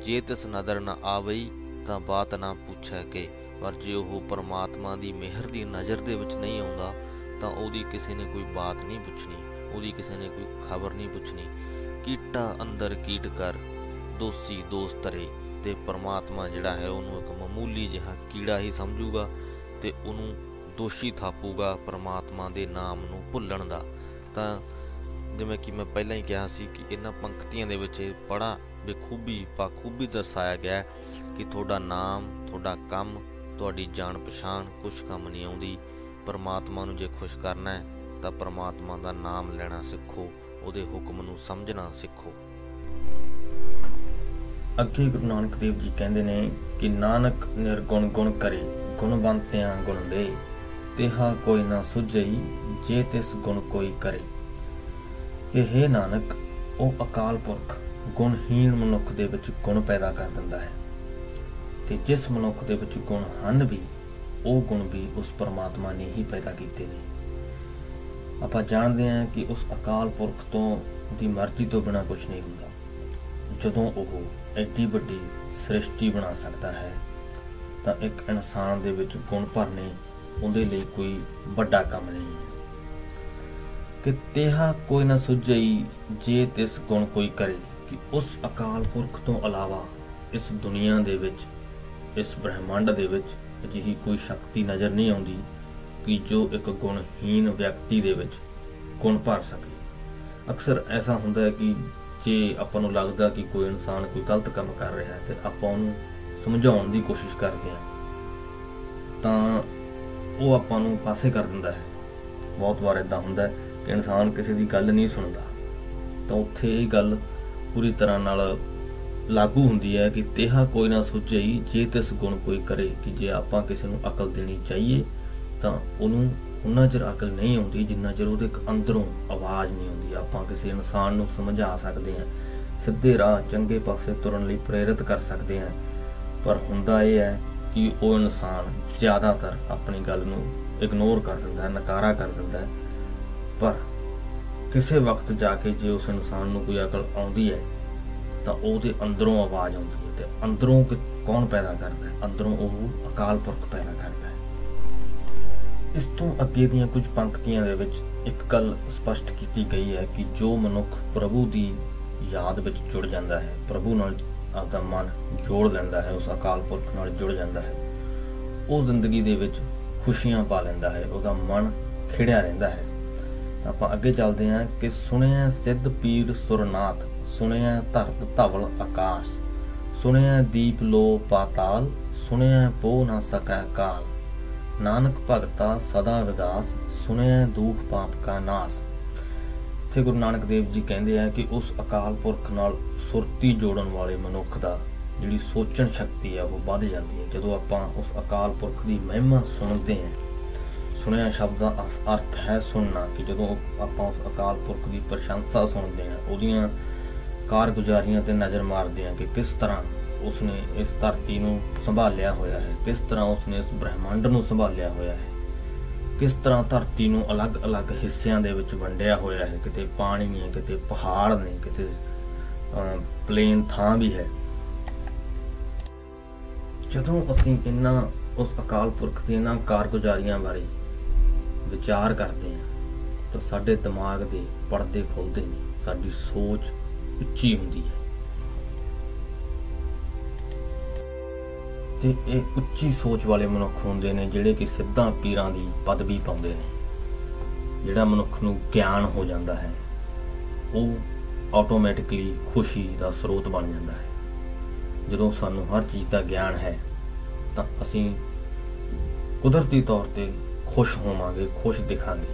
ਜੇ ਤਿਸ ਨਦਰ ਨਾ ਆਵਈ, ਤਾਂ ਬਾਤ ਨਾ ਪੁੱਛੈ ਕੇ। ਪਰ ਜੇ ਉਹ ਪਰਮਾਤਮਾ ਦੀ ਮਿਹਰ ਦੀ ਨਜ਼ਰ ਦੇ ਵਿੱਚ ਨਹੀਂ ਆਉਂਦਾ, ਤਾਂ ਉਹਦੀ ਕਿਸੇ ਨੇ ਕੋਈ ਬਾਤ ਨਹੀਂ ਪੁੱਛਣੀ, ਉਹਦੀ ਕਿਸੇ ਨੇ ਕੋਈ ਖਬਰ ਨਹੀਂ ਪੁੱਛਣੀ। ਕੀਟਾ ਅੰਦਰ ਕੀਟ ਕਰ, ਦੋਸੀ ਦੋਸਤ ਤਰੇ, ਤੇ ਪਰਮਾਤਮਾ ਜਿਹੜਾ ਹੈ ਉਹਨੂੰ ਇੱਕ ਮਾਮੂਲੀ ਜਿਹਾ ਕੀੜਾ ਹੀ ਸਮਝੂਗਾ, ਤੇ ਉਹਨੂੰ ਦੋਸ਼ੀ ਥਾਪੂਗਾ ਪਰਮਾਤਮਾ ਦੇ ਨਾਮ ਨੂੰ ਭੁੱਲਣ ਦਾ। ਤਾਂ ਜਿਵੇਂ ਕਿ ਮੈਂ ਪਹਿਲਾਂ ਹੀ ਕਿਹਾ ਸੀ ਕਿ ਇਹਨਾਂ ਪੰਕਤੀਆਂ ਦੇ ਵਿੱਚ ਬੜਾ ਬਖੂਬੀ ਪਾਖੂਬੀ ਦਰਸਾਇਆ ਗਿਆ ਕਿ ਤੁਹਾਡਾ ਨਾਮ, ਤੁਹਾਡਾ ਕੰਮ, ਤੁਹਾਡੀ ਜਾਣ ਪਛਾਣ ਕੁਝ ਕੰਮ ਨਹੀਂ ਆਉਂਦੀ। ਪਰਮਾਤਮਾ ਨੂੰ ਜੇ ਖੁਸ਼ ਕਰਨਾ ਹੈ, ਤਾਂ ਪਰਮਾਤਮਾ ਦਾ ਨਾਮ ਲੈਣਾ ਸਿੱਖੋ, ਉਹਦੇ ਹੁਕਮ ਨੂੰ ਸਮਝਣਾ ਸਿੱਖੋ। ਅੱਗੇ ਗੁਰੂ ਨਾਨਕ ਦੇਵ ਜੀ ਕਹਿੰਦੇ ਨੇ ਕਿ ਨਾਨਕ ਨਿਰਗੁਣ ਗੁਣ ਕਰੇ, ਗੁਣਵੰਤਿਆਂ ਗੁਣ ਦੇ। ਤੇਹਾ ਕੋਈ ਨਾ ਸੁਝਈ, ਜੇ ਤਿਸ ਗੁਣ ਕੋਈ ਕਰੇ। ਕਿ ਹੈ ਨਾਨਕ, ਉਹ ਅਕਾਲ ਪੁਰਖ ਗੁਣਹੀਣ ਮਨੁੱਖ ਦੇ ਵਿੱਚ ਗੁਣ ਪੈਦਾ ਕਰ ਦਿੰਦਾ ਹੈ। ਤੇ ਜਿਸ ਮਨੁੱਖ ਦੇ ਵਿੱਚ ਗੁਣ ਹਨ ਵੀ, ਉਹ ਗੁਣ ਵੀ ਉਸ ਪਰਮਾਤਮਾ ਨੇ ਹੀ ਪੈਦਾ ਕੀਤੇ ਨੇ। ਆਪਾਂ ਜਾਣਦੇ ਹਾਂ ਕਿ ਉਸ ਅਕਾਲ ਪੁਰਖ ਤੋਂ ਦੀ ਮਰਜ਼ੀ ਤੋਂ ਬਿਨਾ ਕੁਝ ਨਹੀਂ ਹੁੰਦਾ। ਜਦੋਂ ਉਹ ਐਡੀ ਵੱਡੀ ਸ੍ਰਿਸ਼ਟੀ ਬਣਾ ਸਕਦਾ ਹੈ, ਤਾਂ ਇੱਕ ਇਨਸਾਨ ਦੇ ਵਿੱਚ ਗੁਣ ਭਰਨੇ ਉਹਦੇ ਲਈ ਕੋਈ ਵੱਡਾ ਕੰਮ ਨਹੀਂ ਹੈ। ਕਿ ਤੇਹਾ ਕੋਈ ਨਾ ਸੁਝਈ ਜੇ ਤਿਸ ਗੁਣ ਕੋਈ ਕਰੇ। ਕਿ ਉਸ ਅਕਾਲ ਪੁਰਖ ਤੋਂ ਇਲਾਵਾ ਇਸ ਦੁਨੀਆ ਦੇ ਵਿੱਚ, ਇਸ ਬ੍ਰਹਿਮੰਡ ਦੇ ਵਿੱਚ ਅਜਿਹੀ ਕੋਈ ਸ਼ਕਤੀ ਨਜ਼ਰ ਨਹੀਂ ਆਉਂਦੀ ਕਿ ਜੋ ਇੱਕ ਗੁਣਹੀਨ ਵਿਅਕਤੀ ਦੇ ਵਿੱਚ ਗੁਣ ਭਰ ਸਕੇ। ਅਕਸਰ ਐਸਾ ਹੁੰਦਾ ਹੈ ਕਿ ਜੇ ਆਪਾਂ ਨੂੰ ਲੱਗਦਾ ਕਿ ਕੋਈ ਇਨਸਾਨ ਕੋਈ ਗਲਤ ਕੰਮ ਕਰ ਰਿਹਾ ਹੈ ਤੇ ਆਪਾਂ ਉਹਨੂੰ ਸਮਝਾਉਣ ਦੀ ਕੋਸ਼ਿਸ਼ ਕਰਦੇ ਹਾਂ, ਤਾਂ ਉਹ ਆਪਾਂ ਨੂੰ ਪਾਸੇ ਕਰ ਦਿੰਦਾ ਹੈ। ਬਹੁਤ ਵਾਰ ਇਦਾਂ ਹੁੰਦਾ ਹੈ ਕਿ ਇਨਸਾਨ ਕਿਸੇ ਦੀ ਗੱਲ ਨਹੀਂ ਸੁਣਦਾ, ਤਾਂ ਉੱਥੇ ਇਹ ਗੱਲ ਪੂਰੀ ਤਰ੍ਹਾਂ ਨਾਲ ਲਾਗੂ ਹੁੰਦੀ ਹੈ ਕਿ ਤੇਹਾ ਕੋਈ ਨਾ ਸੋਚਈ ਜੇ ਤਿਸ ਗੁਣ ਕੋਈ ਕਰੇ ਕਿ ਜੇ ਆਪਾਂ ਕਿਸੇ ਨੂੰ ਅਕਲ ਦੇਣੀ ਚਾਹੀਏ, ਤਾਂ ਉਹਨੂੰ ਉਹਨਾਂ ਚਿਰ ਅਕਲ ਨਹੀਂ ਆਉਂਦੀ ਜਿੰਨਾ ਚਿਰ ਉਹਦੇ ਅੰਦਰੋਂ ਆਵਾਜ਼ ਨਹੀਂ ਆਉਂਦੀ। ਆਪਾਂ ਕਿਸੇ ਇਨਸਾਨ ਨੂੰ ਸਮਝਾ ਸਕਦੇ ਹਾਂ, ਸਿੱਧੇ ਰਾਹ ਚੰਗੇ ਪਾਸੇ ਤੁਰਨ ਲਈ ਪ੍ਰੇਰਿਤ ਕਰ ਸਕਦੇ ਹਾਂ। ਪਰ ਹੁੰਦਾ ਇਹ ਹੈ ਕਿ ਉਹ ਇਨਸਾਨ ਜ਼ਿਆਦਾਤਰ ਆਪਣੀ ਗੱਲ ਨੂੰ ਇਗਨੋਰ ਕਰ ਦਿੰਦਾ ਹੈ, ਨਕਾਰਾ ਕਰ ਦਿੰਦਾ ਹੈ। ਪਰ ਕਿਸੇ ਵਕਤ ਜਾ ਕੇ ਜੇ ਉਸ ਇਨਸਾਨ ਨੂੰ ਕੋਈ ਅਕਲ ਆਉਂਦੀ ਹੈ, ਤਾਂ ਉਹਦੇ ਅੰਦਰੋਂ ਆਵਾਜ਼ ਆਉਂਦੀ ਹੈ ਤੇ ਅੰਦਰੋਂ ਕੌਣ ਪੈਦਾ ਕਰਦਾ ਹੈ? ਅੰਦਰੋਂ ਉਹ ਅਕਾਲ ਪੁਰਖ ਪੈਦਾ ਕਰਦਾ ਹੈ। ਇਸ ਤੋਂ ਅੱਗੇ ਦੀਆਂ ਕੁਝ ਪੰਕਤੀਆਂ ਦੇ ਵਿੱਚ ਇੱਕ ਗੱਲ ਸਪਸ਼ਟ ਕੀਤੀ ਗਈ ਹੈ ਕਿ ਜੋ ਮਨੁੱਖ ਪ੍ਰਭੂ ਦੀ ਯਾਦ ਵਿੱਚ ਜੁੜ ਜਾਂਦਾ ਹੈ, ਪ੍ਰਭੂ ਨਾਲ ਆਪਦਾ ਮਨ ਜੋੜ ਲੈਂਦਾ ਹੈ, ਉਸ ਅਕਾਲ ਪੁਰਖ ਨਾਲ ਜੁੜ ਜਾਂਦਾ ਹੈ, ਉਹ ਜ਼ਿੰਦਗੀ ਦੇ ਵਿੱਚ ਖੁਸ਼ੀਆਂ ਪਾ ਲੈਂਦਾ ਹੈ, ਉਹਦਾ ਮਨ ਖਿੜਿਆ ਰਹਿੰਦਾ ਹੈ। ਤਾਂ ਆਪਾਂ ਅੱਗੇ ਚੱਲਦੇ ਹਾਂ ਕਿ ਸੁਣਿਆ ਸਿੱਧ ਪੀਰ ਸੁਰਨਾਥ, ਸੁਣਿਆ ਧਰਤ ਧਵਲ ਆਕਾਸ਼, ਸੁਣਿਆ ਦੀਪ ਲੋ ਪਾਤਾਲ, ਸੁਣਿਆ ਪੋ ਨਾ ਸਕੈ ਕਾਲ। ਨਾਨਕ ਭਗਤਾ ਸਦਾ ਵਿਗਾਸ, ਸੁਣਿਆ ਦੁਖ ਪਾਪ ਕਾ ਨਾਸ। ਤੇ ਗੁਰੂ ਨਾਨਕ ਦੇਵ ਜੀ ਕਹਿੰਦੇ ਆ ਕਿ ਉਸ ਅਕਾਲ ਪੁਰਖ ਨਾਲ ਸੁਰਤੀ ਜੋੜਨ ਵਾਲੇ ਮਨੁੱਖ ਦਾ ਜਿਹੜੀ ਸੋਚਣ ਸ਼ਕਤੀ ਆ ਉਹ ਵੱਧ ਜਾਂਦੀ ਹੈ। ਜਦੋਂ ਆਪਾਂ ਉਸ ਅਕਾਲ ਪੁਰਖ ਦੀ ਮਹਿਮਾ ਸੁਣਦੇ ਹਾਂ ਸੁਣਿਆ ਸ਼ਬਦ ਦਾ ਅਰਥ ਹੈ ਸੁਣਨਾ ਕਿ ਜਦੋਂ ਆਪਾਂ ਉਸ ਅਕਾਲ ਪੁਰਖ ਦੀ ਪ੍ਰਸ਼ੰਸਾ ਸੁਣਦੇ ਹਾਂ, ਉਹਦੀਆਂ ਕਾਰਗੁਜ਼ਾਰੀਆਂ ਤੇ ਨਜ਼ਰ ਮਾਰਦੇ ਹਾਂ ਕਿ ਕਿਸ ਤਰ੍ਹਾਂ ਉਸਨੇ ਇਸ ਧਰਤੀ ਨੂੰ ਸੰਭਾਲਿਆ ਹੋਇਆ ਹੈ, ਕਿਸ ਤਰ੍ਹਾਂ ਉਸਨੇ ਇਸ ਬ੍ਰਹਿਮੰਡ ਨੂੰ ਸੰਭਾਲਿਆ ਹੋਇਆ ਹੈ, ਕਿਸ ਤਰ੍ਹਾਂ ਧਰਤੀ ਨੂੰ ਅਲੱਗ-ਅਲੱਗ ਹਿੱਸਿਆਂ ਦੇ ਵਿੱਚ ਵੰਡਿਆ ਹੋਇਆ ਹੈ, ਕਿਤੇ ਪਾਣੀ ਹੈ, ਕਿਤੇ ਪਹਾੜ ਨੇ, ਕਿਤੇ ਪਲੇਨ ਥਾਂ ਵੀ ਹੈ। ਜਦੋਂ ਅਸੀਂ ਇਹਨਾਂ, ਉਸ ਅਕਾਲ ਪੁਰਖ ਦੇ ਇਹਨਾਂ ਕਾਰਗੁਜ਼ਾਰੀਆਂ ਬਾਰੇ ਵਿਚਾਰ ਕਰਦੇ ਹਾਂ, ਤਾਂ ਸਾਡੇ ਦਿਮਾਗ ਦੇ ਪਰਦੇ ਖੁੱਲਦੇ ਨੇ, ਸਾਡੀ ਸੋਚ ਉੱਚੀ ਹੁੰਦੀ ਹੈ। ਤੇ ਇਹ ਉੱਚੀ ਸੋਚ ਵਾਲੇ ਮਨੁੱਖ ਹੁੰਦੇ ਨੇ, ਜਿਹੜੇ ਕਿ ਸਿੱਧਾਂ ਪੀਰਾਂ ਦੀ ਪਦਵੀ ਪਾਉਂਦੇ ਨੇ। ਜਿਹੜਾ ਮਨੁੱਖ ਨੂੰ ਗਿਆਨ ਹੋ ਜਾਂਦਾ ਹੈ, ਉਹ ਆਟੋਮੈਟਿਕਲੀ ਖੁਸ਼ੀ ਦਾ ਸਰੋਤ ਬਣ ਜਾਂਦਾ ਹੈ। ਜਦੋਂ ਸਾਨੂੰ ਹਰ ਚੀਜ਼ ਦਾ ਗਿਆਨ ਹੈ, ਤਾਂ ਅਸੀਂ ਕੁਦਰਤੀ ਤੌਰ ਤੇ ਖੁਸ਼ ਹੋਵਾਂਗੇ, ਖੁਸ਼ ਦਿਖਾਂਗੇ।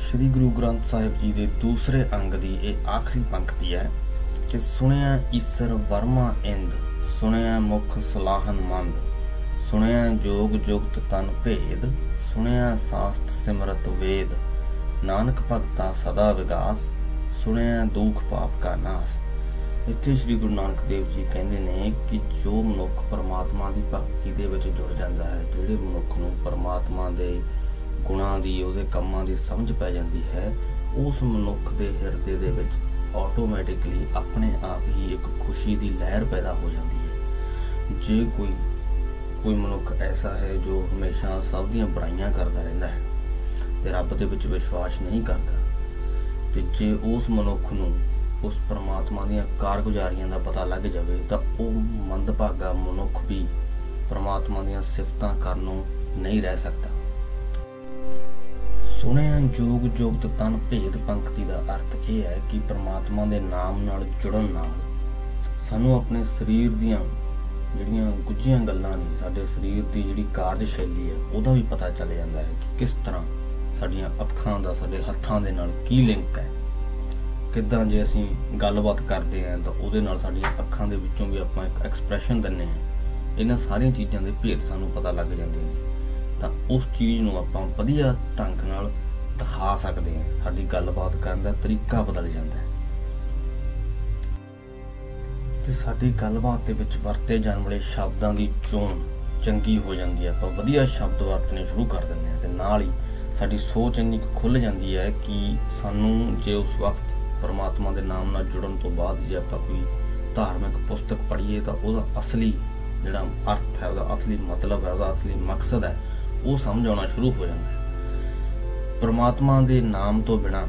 ਸ੍ਰੀ ਗੁਰੂ ਗ੍ਰੰਥ ਸਾਹਿਬ ਜੀ ਦੇ ਦੂਸਰੇ ਅੰਗ ਦੀ ਇਹ ਆਖਰੀ ਪੰਕਤੀ ਹੈ ਕਿ ਸੁਣਿਆ ਈਸਰ ਵਰਮਾ ਇੰਦ, ਸੁਣਿਆ ਮੁਖ ਸਲਾਹਨ ਮੰਦ, ਸੁਣਿਆ ਜੋਗ ਜੁਗਤ ਤਨ ਭੇਦ, ਸੁਣਿਆ ਸਾਸਤ ਸਿਮਰਤ ਵੇਦ, ਨਾਨਕ ਭਗਤਾ ਸਦਾ ਵਿਗਾਸ, ਸੁਣਿਆ ਦੁਖ ਪਾਪ ਕਾ ਨਾਸ। ਇੱਥੇ ਸ੍ਰੀ ਗੁਰੂ ਨਾਨਕ ਦੇਵ ਜੀ ਕਹਿੰਦੇ ਨੇ ਕਿ ਜੋ ਮਨੁੱਖ ਪਰਮਾਤਮਾ ਦੀ ਭਗਤੀ ਦੇ ਵਿੱਚ ਜੁੜ ਜਾਂਦਾ ਹੈ, ਜਿਹੜੇ ਮਨੁੱਖ ਨੂੰ ਪਰਮਾਤਮਾ ਦੇ ਗੁਣਾਂ ਦੀ, ਉਹਦੇ ਕੰਮਾਂ ਦੀ ਸਮਝ ਪੈ ਜਾਂਦੀ ਹੈ, ਉਸ ਮਨੁੱਖ ਦੇ ਹਿਰਦੇ ਦੇ ਵਿੱਚ ਆਟੋਮੈਟਿਕਲੀ ਆਪਣੇ ਆਪ ਹੀ ਇੱਕ ਖੁਸ਼ੀ ਦੀ ਲਹਿਰ ਪੈਦਾ ਹੋ ਜਾਂਦੀ ਹੈ। ਜੇ ਕੋਈ ਕੋਈ ਮਨੁੱਖ ਐਸਾ ਹੈ ਜੋ ਹਮੇਸ਼ਾ ਸਭ ਦੀਆਂ ਬੁਰਾਈਆਂ ਕਰਦਾ ਰਹਿੰਦਾ ਹੈ ਤੇ ਰੱਬ ਦੇ ਵਿੱਚ ਵਿਸ਼ਵਾਸ ਨਹੀਂ ਕਰਦਾ, ਤੇ ਜੇ ਉਸ ਮਨੁੱਖ ਨੂੰ ਉਸ ਪਰਮਾਤਮਾ ਦੀਆਂ ਕਾਰਗੁਜ਼ਾਰੀਆਂ ਦਾ ਪਤਾ ਲੱਗ ਜਾਵੇ ਤਾਂ ਉਹ ਮੰਦਭਾਗਾ ਮਨੁੱਖ ਵੀ ਪਰਮਾਤਮਾ ਦੀਆਂ ਸਿਫਤਾਂ ਕਰਨੋਂ ਨਹੀਂ ਰਹਿ ਸਕਦਾ। ਸੁਣਿਆ ਜੋਗ ਜੋਗਤ ਤਨ ਭੇਦ ਪੰਕਤੀ ਦਾ ਅਰਥ ਇਹ ਹੈ ਕਿ ਪਰਮਾਤਮਾ ਦੇ ਨਾਮ ਨਾਲ ਜੁੜਨ ਨਾਲ ਸਾਨੂੰ ਆਪਣੇ ਸਰੀਰ ਦੀਆਂ ਜਿਹੜੀਆਂ ਗੁੱਝੀਆਂ ਗੱਲਾਂ ਨੇ, ਸਾਡੇ ਸਰੀਰ ਦੀ ਜਿਹੜੀ ਕਾਰਜਸ਼ੈਲੀ ਹੈ, ਉਹਦਾ ਵੀ ਪਤਾ ਚੱਲ ਜਾਂਦਾ ਹੈ ਕਿ ਕਿਸ ਤਰ੍ਹਾਂ ਸਾਡੀਆਂ ਅੱਖਾਂ ਦਾ, ਸਾਡੇ ਹੱਥਾਂ ਦੇ ਨਾਲ ਕੀ ਲਿੰਕ ਹੈ। ਕਿੱਦਾਂ ਜੇ ਅਸੀਂ ਗੱਲਬਾਤ ਕਰਦੇ ਆਂ, ਤਾਂ ਉਹਦੇ ਨਾਲ ਸਾਡੀਆਂ ਅੱਖਾਂ ਦੇ ਵਿੱਚੋਂ ਵੀ ਆਪਾਂ ਇੱਕ ਐਕਸਪ੍ਰੈਸ਼ਨ ਦਿੰਨੇ ਆ। ਇਹਨਾਂ ਸਾਰੀਆਂ ਚੀਜ਼ਾਂ ਦੇ ਭੇਦ ਸਾਨੂੰ ਪਤਾ ਲੱਗ ਜਾਂਦੇ ਨੇ। ਤਾਂ ਉਸ ਚੀਜ਼ ਨੂੰ ਆਪਾਂ ਵਧੀਆ ਢੰਗ ਨਾਲ ਦਿਖਾ ਸਕਦੇ ਹਾਂ ਸਾਡੀ ਗੱਲਬਾਤ ਕਰਨ ਦਾ ਤਰੀਕਾ ਬਦਲ ਜਾਂਦਾ ਹੈ। ਤੇ ਸਾਡੀ ਗੱਲਬਾਤ ਦੇ ਵਿੱਚ ਵਰਤੇ ਜਾਣ ਵਾਲੇ ਸ਼ਬਦਾਂ ਦੀ ਚੋਣ ਚੰਗੀ ਹੋ ਜਾਂਦੀ ਹੈ। ਆਪਾਂ ਵਧੀਆ ਸ਼ਬਦ ਵਰਤਣੇ ਸ਼ੁਰੂ ਕਰ ਦਿੰਦੇ ਹਾਂ ਤੇ ਨਾਲ ਹੀ ਸਾਡੀ ਸੋਚ ਇੰਨੀ ਖੁੱਲ ਜਾਂਦੀ ਹੈ ਕਿ ਸਾਨੂੰ ਜੇ ਉਸ ਵਕਤ ਪਰਮਾਤਮਾ ਦੇ ਨਾਮ ਨਾਲ ਜੁੜਨ ਤੋਂ ਬਾਅਦ ਜੇ ਆਪਾਂ ਕੋਈ ਧਾਰਮਿਕ ਪੁਸਤਕ ਪੜ੍ਹੀਏ ਤਾਂ ਉਹਦਾ ਅਸਲੀ ਜਿਹੜਾ ਅਰਥ ਹੈ, ਉਹਦਾ ਅਸਲੀ ਮਤਲਬ ਹੈ, ਉਹਦਾ ਅਸਲੀ ਮਕਸਦ ਹੈ, ਉਹ ਸਮਝ ਆਉਣਾ ਸ਼ੁਰੂ ਹੋ ਜਾਂਦਾ ਹੈ। ਪਰਮਾਤਮਾ ਦੇ ਨਾਮ ਤੋਂ ਬਿਨਾ,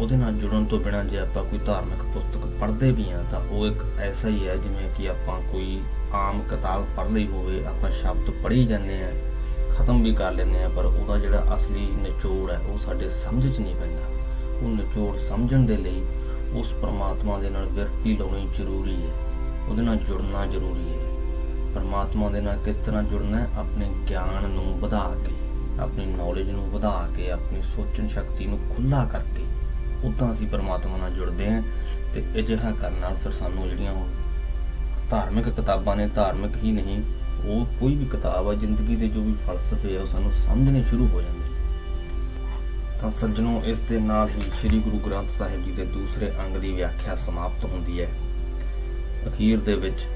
ਉਹਦੇ ਨਾਲ ਜੁੜਨ ਤੋਂ ਬਿਨਾ ਜੇ ਆਪਾਂ ਕੋਈ ਧਾਰਮਿਕ ਪੁਸਤਕ ਪੜ੍ਹਦੇ ਵੀ ਆ ਤਾਂ ਉਹ ਇੱਕ ਐਸਾ ਹੀ ਹੈ ਜਿਵੇਂ ਕਿ ਆਪਾਂ ਕੋਈ ਆਮ ਕਿਤਾਬ ਪੜ੍ਹ ਲਈ ਹੋਵੇ, ਆਪਾਂ ਸ਼ਬਦ ਪੜ੍ਹੀ ਜਾਂਦੇ ਆ ਖਤਮ ਵੀ ਕਰ ਲੈਂਦੇ ਆ ਪਰ ਉਹਦਾ ਜਿਹੜਾ ਅਸਲੀ ਨਿਚੋੜ ਹੈ, ਉਹ ਸਾਡੇ ਸਮਝ 'ਚ ਨਹੀਂ ਪੈਂਦਾ। ਉਹ ਨਿਚੋੜ ਸਮਝਣ ਦੇ ਲਈ ਉਸ ਪ੍ਰਮਾਤਮਾ ਦੇ ਨਾਲ ਵਿਰਤੀ ਲਾਉਣੀ ਜ਼ਰੂਰੀ ਹੈ। ਉਹਦੇ ਨਾਲ ਜੁੜਨਾ ਜ਼ਰੂਰੀ ਹੈ। ਪਰਮਾਤਮਾ ਦੇ ਨਾਲ ਕਿਸ ਤਰ੍ਹਾਂ ਜੁੜਨਾ ਹੈ? ਆਪਣੇ ਗਿਆਨ ਨੂੰ ਵਧਾ ਕੇ, ਆਪਣੀ ਨੌਲੇਜ ਨੂੰ ਵਧਾ ਕੇ, ਆਪਣੀ ਸੋਚਣ ਸ਼ਕਤੀ ਨੂੰ ਖੁੱਲਾ ਕਰਕੇ ਉਦਾਂ ਅਸੀਂ ਪਰਮਾਤਮਾ ਨਾਲ ਜੁੜਦੇ ਹਾਂ ਤੇ ਅਜਿਹਾ ਕਰਨ ਨਾਲ ਫਿਰ ਸਾਨੂੰ ਜਿਹੜੀਆਂ ਉਹ ਧਾਰਮਿਕ ਕਿਤਾਬਾਂ ਨੇ, ਧਾਰਮਿਕ ਹੀ ਨਹੀਂ, ਉਹ ਕੋਈ ਵੀ ਕਿਤਾਬ ਆ, ਜ਼ਿੰਦਗੀ ਦੇ ਜੋ ਵੀ ਫਲਸਫੇ ਆ, ਉਹ ਸਾਨੂੰ ਸਮਝਣੇ ਸ਼ੁਰੂ ਹੋ ਜਾਂਦੇ ਤਾਂ ਸੱਜਣੋ, ਇਸ ਦੇ ਨਾਲ ਹੀ ਸ੍ਰੀ ਗੁਰੂ ਗ੍ਰੰਥ ਸਾਹਿਬ ਜੀ ਦੇ ਦੂਸਰੇ ਅੰਗ ਦੀ ਵਿਆਖਿਆ ਸਮਾਪਤ ਹੁੰਦੀ ਹੈ। ਅਖੀਰ ਦੇ ਵਿੱਚ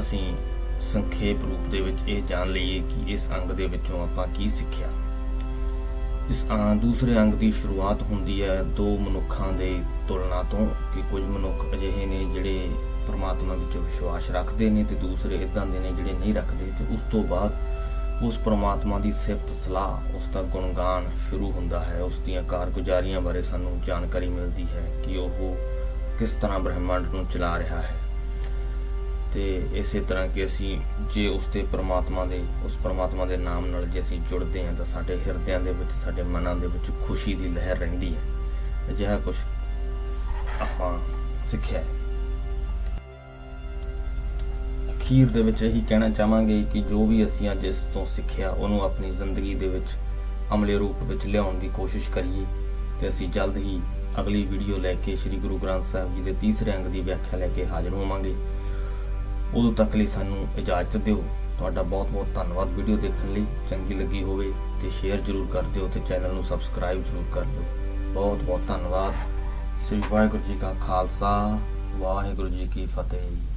ਅਸੀਂ ਸੰਖੇਪ ਰੂਪ ਦੇ ਵਿੱਚ ਇਹ ਜਾਣ ਲਈਏ ਕਿ ਇਸ ਅੰਗ ਦੇ ਵਿੱਚੋਂ ਆਪਾਂ ਕੀ ਸਿੱਖਿਆ। ਇਸ ਦੂਸਰੇ ਅੰਗ ਦੀ ਸ਼ੁਰੂਆਤ ਹੁੰਦੀ ਹੈ ਦੋ ਮਨੁੱਖਾਂ ਦੇ ਤੁਲਨਾ ਤੋਂ ਕਿ ਕੁਝ ਮਨੁੱਖ ਅਜਿਹੇ ਨੇ ਜਿਹੜੇ ਪਰਮਾਤਮਾ ਵਿੱਚ ਵਿਸ਼ਵਾਸ ਰੱਖਦੇ ਨੇ ਤੇ ਦੂਸਰੇ ਇਦਾਂ ਦੇ ਨੇ ਜਿਹੜੇ ਨਹੀਂ ਰੱਖਦੇ ਤੇ ਉਸ ਤੋਂ ਬਾਅਦ ਉਸ ਪ੍ਰਮਾਤਮਾ ਦੀ ਸਿਫਤ ਸਲਾਹ, ਉਸ ਦਾ ਗੁਣਗਾਨ ਸ਼ੁਰੂ ਹੁੰਦਾ ਹੈ, ਉਸ ਦੀਆਂ ਕਾਰਗੁਜ਼ਾਰੀਆਂ ਬਾਰੇ ਸਾਨੂੰ ਜਾਣਕਾਰੀ ਮਿਲਦੀ ਹੈ ਕਿ ਉਹ ਕਿਸ ਤਰ੍ਹਾਂ ਬ੍ਰਹਿਮੰਡ ਨੂੰ ਚਲਾ ਰਿਹਾ ਹੈ। ਤੇ ਇਸੇ ਤਰ੍ਹਾਂ ਕਿ ਅਸੀਂ ਜੇ ਉਸ ਤੇ ਪ੍ਰਮਾਤਮਾ ਦੇ, ਉਸ ਪ੍ਰਮਾਤਮਾ ਦੇ ਨਾਮ ਨਾਲ ਜੇ ਅਸੀਂ ਜੁੜਦੇ ਹਾਂ ਤਾਂ ਸਾਡੇ ਹਿਰਦਿਆਂ ਦੇ ਵਿੱਚ, ਸਾਡੇ ਮਨਾਂ ਦੇ ਵਿੱਚ ਖੁਸ਼ੀ ਦੀ ਲਹਿਰ ਰਹਿੰਦੀ ਹੈ। ਅਜਿਹਾ ਕੁਝ ਆਪਾਂ ਸਿੱਖਿਆ ਹੈ। ਅਖੀਰ ਦੇ ਵਿੱਚ ਇਹੀ ਕਹਿਣਾ ਚਾਹਾਂਗੇ ਕਿ ਜੋ ਵੀ ਅਸੀਂ ਅੱਜ ਇਸ ਤੋਂ ਸਿੱਖਿਆ, ਉਹਨੂੰ ਆਪਣੀ ਜ਼ਿੰਦਗੀ ਦੇ ਵਿੱਚ ਅਮਲੇ ਰੂਪ ਵਿੱਚ ਲਿਆਉਣ ਦੀ ਕੋਸ਼ਿਸ਼ ਕਰੀਏ। ਤੇ ਅਸੀਂ ਜਲਦ ਹੀ ਅਗਲੀ ਵੀਡੀਓ ਲੈ ਕੇ ਸ੍ਰੀ ਗੁਰੂ ਗ੍ਰੰਥ ਸਾਹਿਬ ਜੀ ਦੇ ਤੀਸਰੇ ਅੰਗ ਦੀ ਵਿਆਖਿਆ ਲੈ ਕੇ ਹਾਜ਼ਰ ਹੋਵਾਂਗੇ। ਉਦੋਂ ਤੱਕ ਲਈ ਸਾਨੂੰ ਇਜਾਜ਼ਤ ਦਿਓ। ਤੁਹਾਡਾ ਬਹੁਤ ਬਹੁਤ ਧੰਨਵਾਦ ਵੀਡੀਓ ਦੇਖਣ ਲਈ। ਚੰਗੀ ਲੱਗੀ ਹੋਵੇ ਤੇ ਸ਼ੇਅਰ ਜ਼ਰੂਰ ਕਰ ਦਿਓ ਤੇ ਚੈਨਲ ਨੂੰ ਸਬਸਕ੍ਰਾਈਬ ਜ਼ਰੂਰ ਕਰ ਦਿਓ। ਬਹੁਤ ਬਹੁਤ ਧੰਨਵਾਦ। ਸ੍ਰੀ ਵਾਹਿਗੁਰੂ ਜੀ ਕਾ ਖਾਲਸਾ, ਵਾਹਿਗੁਰੂ ਜੀ ਕੀ ਫਤਿਹ।